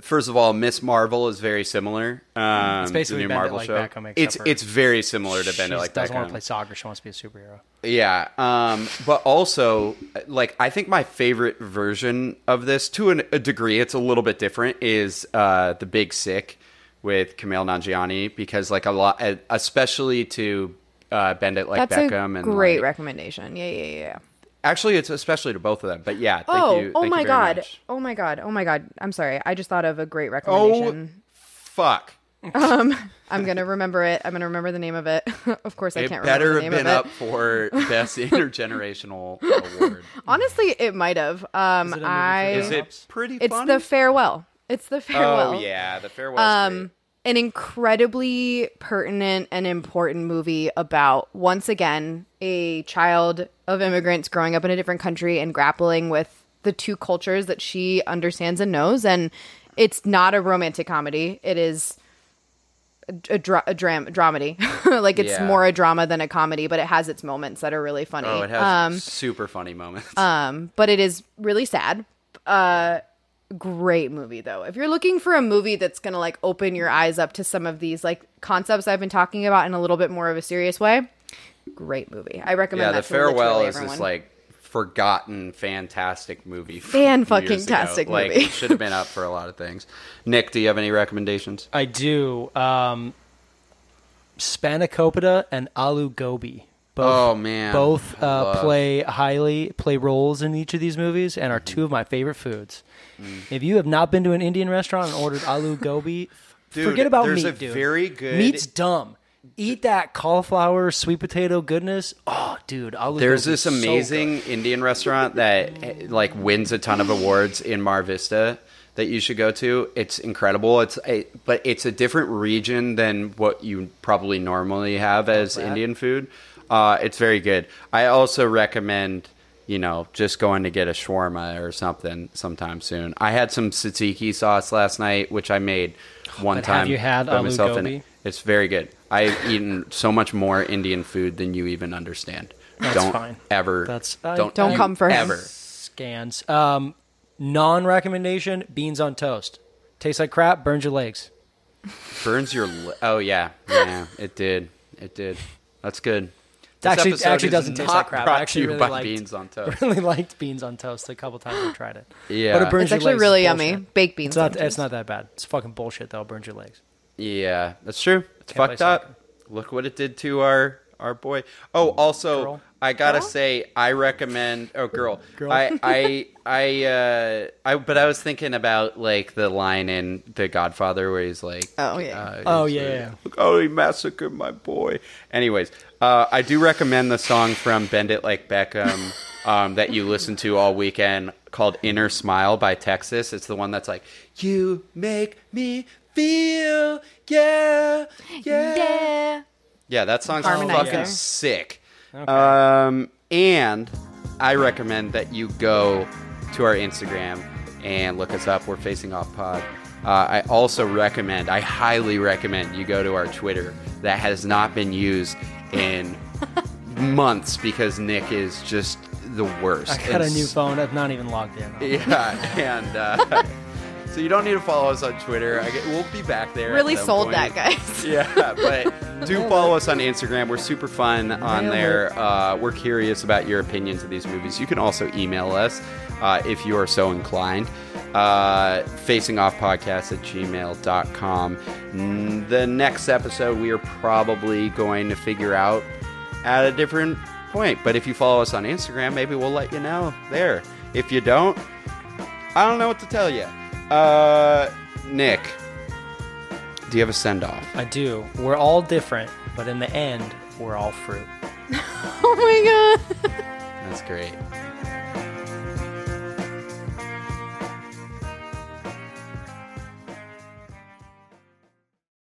first of all, Miss Marvel is very similar. Um, It's basically the new Bend It Marvel Like show. Beckham, it's it's very similar to Bend It She Like doesn't want Beckham. to play soccer. She wants to be a superhero. Yeah, um, but also, like, I think my favorite version of this, to an, a degree, it's a little bit different, is uh, the Big Sick with Kumail Nanjiani because, like, a lot, especially to uh, Bend It Like that's Beckham a and great like, recommendation yeah yeah yeah, yeah Actually, it's especially to both of them. But yeah, thank oh you. oh my you very god much. oh my god oh my god i'm sorry i just thought of a great recommendation. Oh, recommendation fuck! i'm gonna remember it i'm gonna remember the name of it of course i can't remember the name. of It better have been up for best intergenerational award. honestly it might have um Is it a movie for i Is it pretty it's funny? the farewell it's the farewell Oh yeah, the farewell. Um, an incredibly pertinent and important movie about once again a child of immigrants growing up in a different country and grappling with the two cultures that she understands and knows and it's not a romantic comedy it is a, a, dra- a dram- dramedy like it's Yeah. more a drama than a comedy but it has its moments that are really funny Oh, it has um super funny moments. Um, but it is really sad. Uh great movie though. If you're looking for a movie that's to like open your eyes up to some of these like concepts I've been talking about in a little bit more of a serious way, great movie. I recommend yeah, that the to farewell is everyone. this like forgotten, fantastic movie. Fan-fucking-tastic years. Like movie. it should have been up for a lot of things. Nick, do you have any recommendations? I do. Um, Spanakopita and Alu Gobi. Both, Oh, man. both uh, play highly play roles in each of these movies and are Mm-hmm. two of my favorite foods. Mm. If you have not been to an Indian restaurant and ordered Alu Gobi, Dude, forget about there's meat, a dude. very good- meat's dumb. Eat that cauliflower sweet potato goodness. Oh, dude, Alu There's this is so amazing Indian restaurant that like wins a ton of awards in Mar Vista that you should go to. It's incredible. It's a, but it's a different region than what you probably normally have as Indian food. Uh, it's very good. I also recommend you know just going to get a shawarma or something sometime soon. I had some tzatziki sauce last night, which I made one But have time. you had by aloo myself, and gobi? It's very good. I've eaten so much more Indian food than you even understand. That's don't fine. ever. That's- I- don't Don't come for him. ever. scans. Um, non recommendation: beans on toast. Tastes like crap. Burns your legs. Burns your. Li- oh yeah, yeah. It did. It did. That's good. This actually- episode actually doesn't taste like crap. I actually you really by liked- beans on toast. really liked beans on toast a couple times I've tried it. Yeah. but it burns it's your actually legs really is yummy. bullshit. Baked beans. It's not. on It's toast. not that bad. It's fucking bullshit though. It burns your legs. Yeah, that's true. It's Can't fucked up. Look what it did to our our boy. Oh, also, Girl. I gotta Girl? say, I recommend. Oh, girl. Girl. I I I uh I. But I was thinking about like the line in The Godfather where he's like, Oh, yeah. uh, Oh, he's yeah, like, yeah. Look how he massacred my boy. Anyways, uh, I do recommend the song from Bend It Like Beckham um, that you listen to all weekend called Inner Smile by Texas. It's the one that's like, You make me feel, yeah, yeah. Yeah. Yeah, that song's Harmonizer. fucking sick. Um, and I recommend that you go to our Instagram and look us up. We're Facing Off Pod. Uh, I also recommend, I highly recommend you go to our Twitter that has not been used in months because Nick is just the worst. I got a new s- phone. I've not even logged in. Yeah, and uh, so you don't need to follow us on Twitter. I get, we'll be back there. Really sold point. that, guys. Yeah, but do follow us on Instagram. We're super fun on there. Uh, we're curious about your opinions of these movies. You can also email us uh, if you are so inclined. Uh, facingoffpodcast at gmail.com. Mm, The next episode, we are probably going to figure out at a different point. But if you follow us on Instagram, maybe we'll let you know there. If you don't, I don't know what to tell you. Uh, Nick, do you have a send off? I do. We're all different, but in the end, we're all fruit. Oh my god. That's great.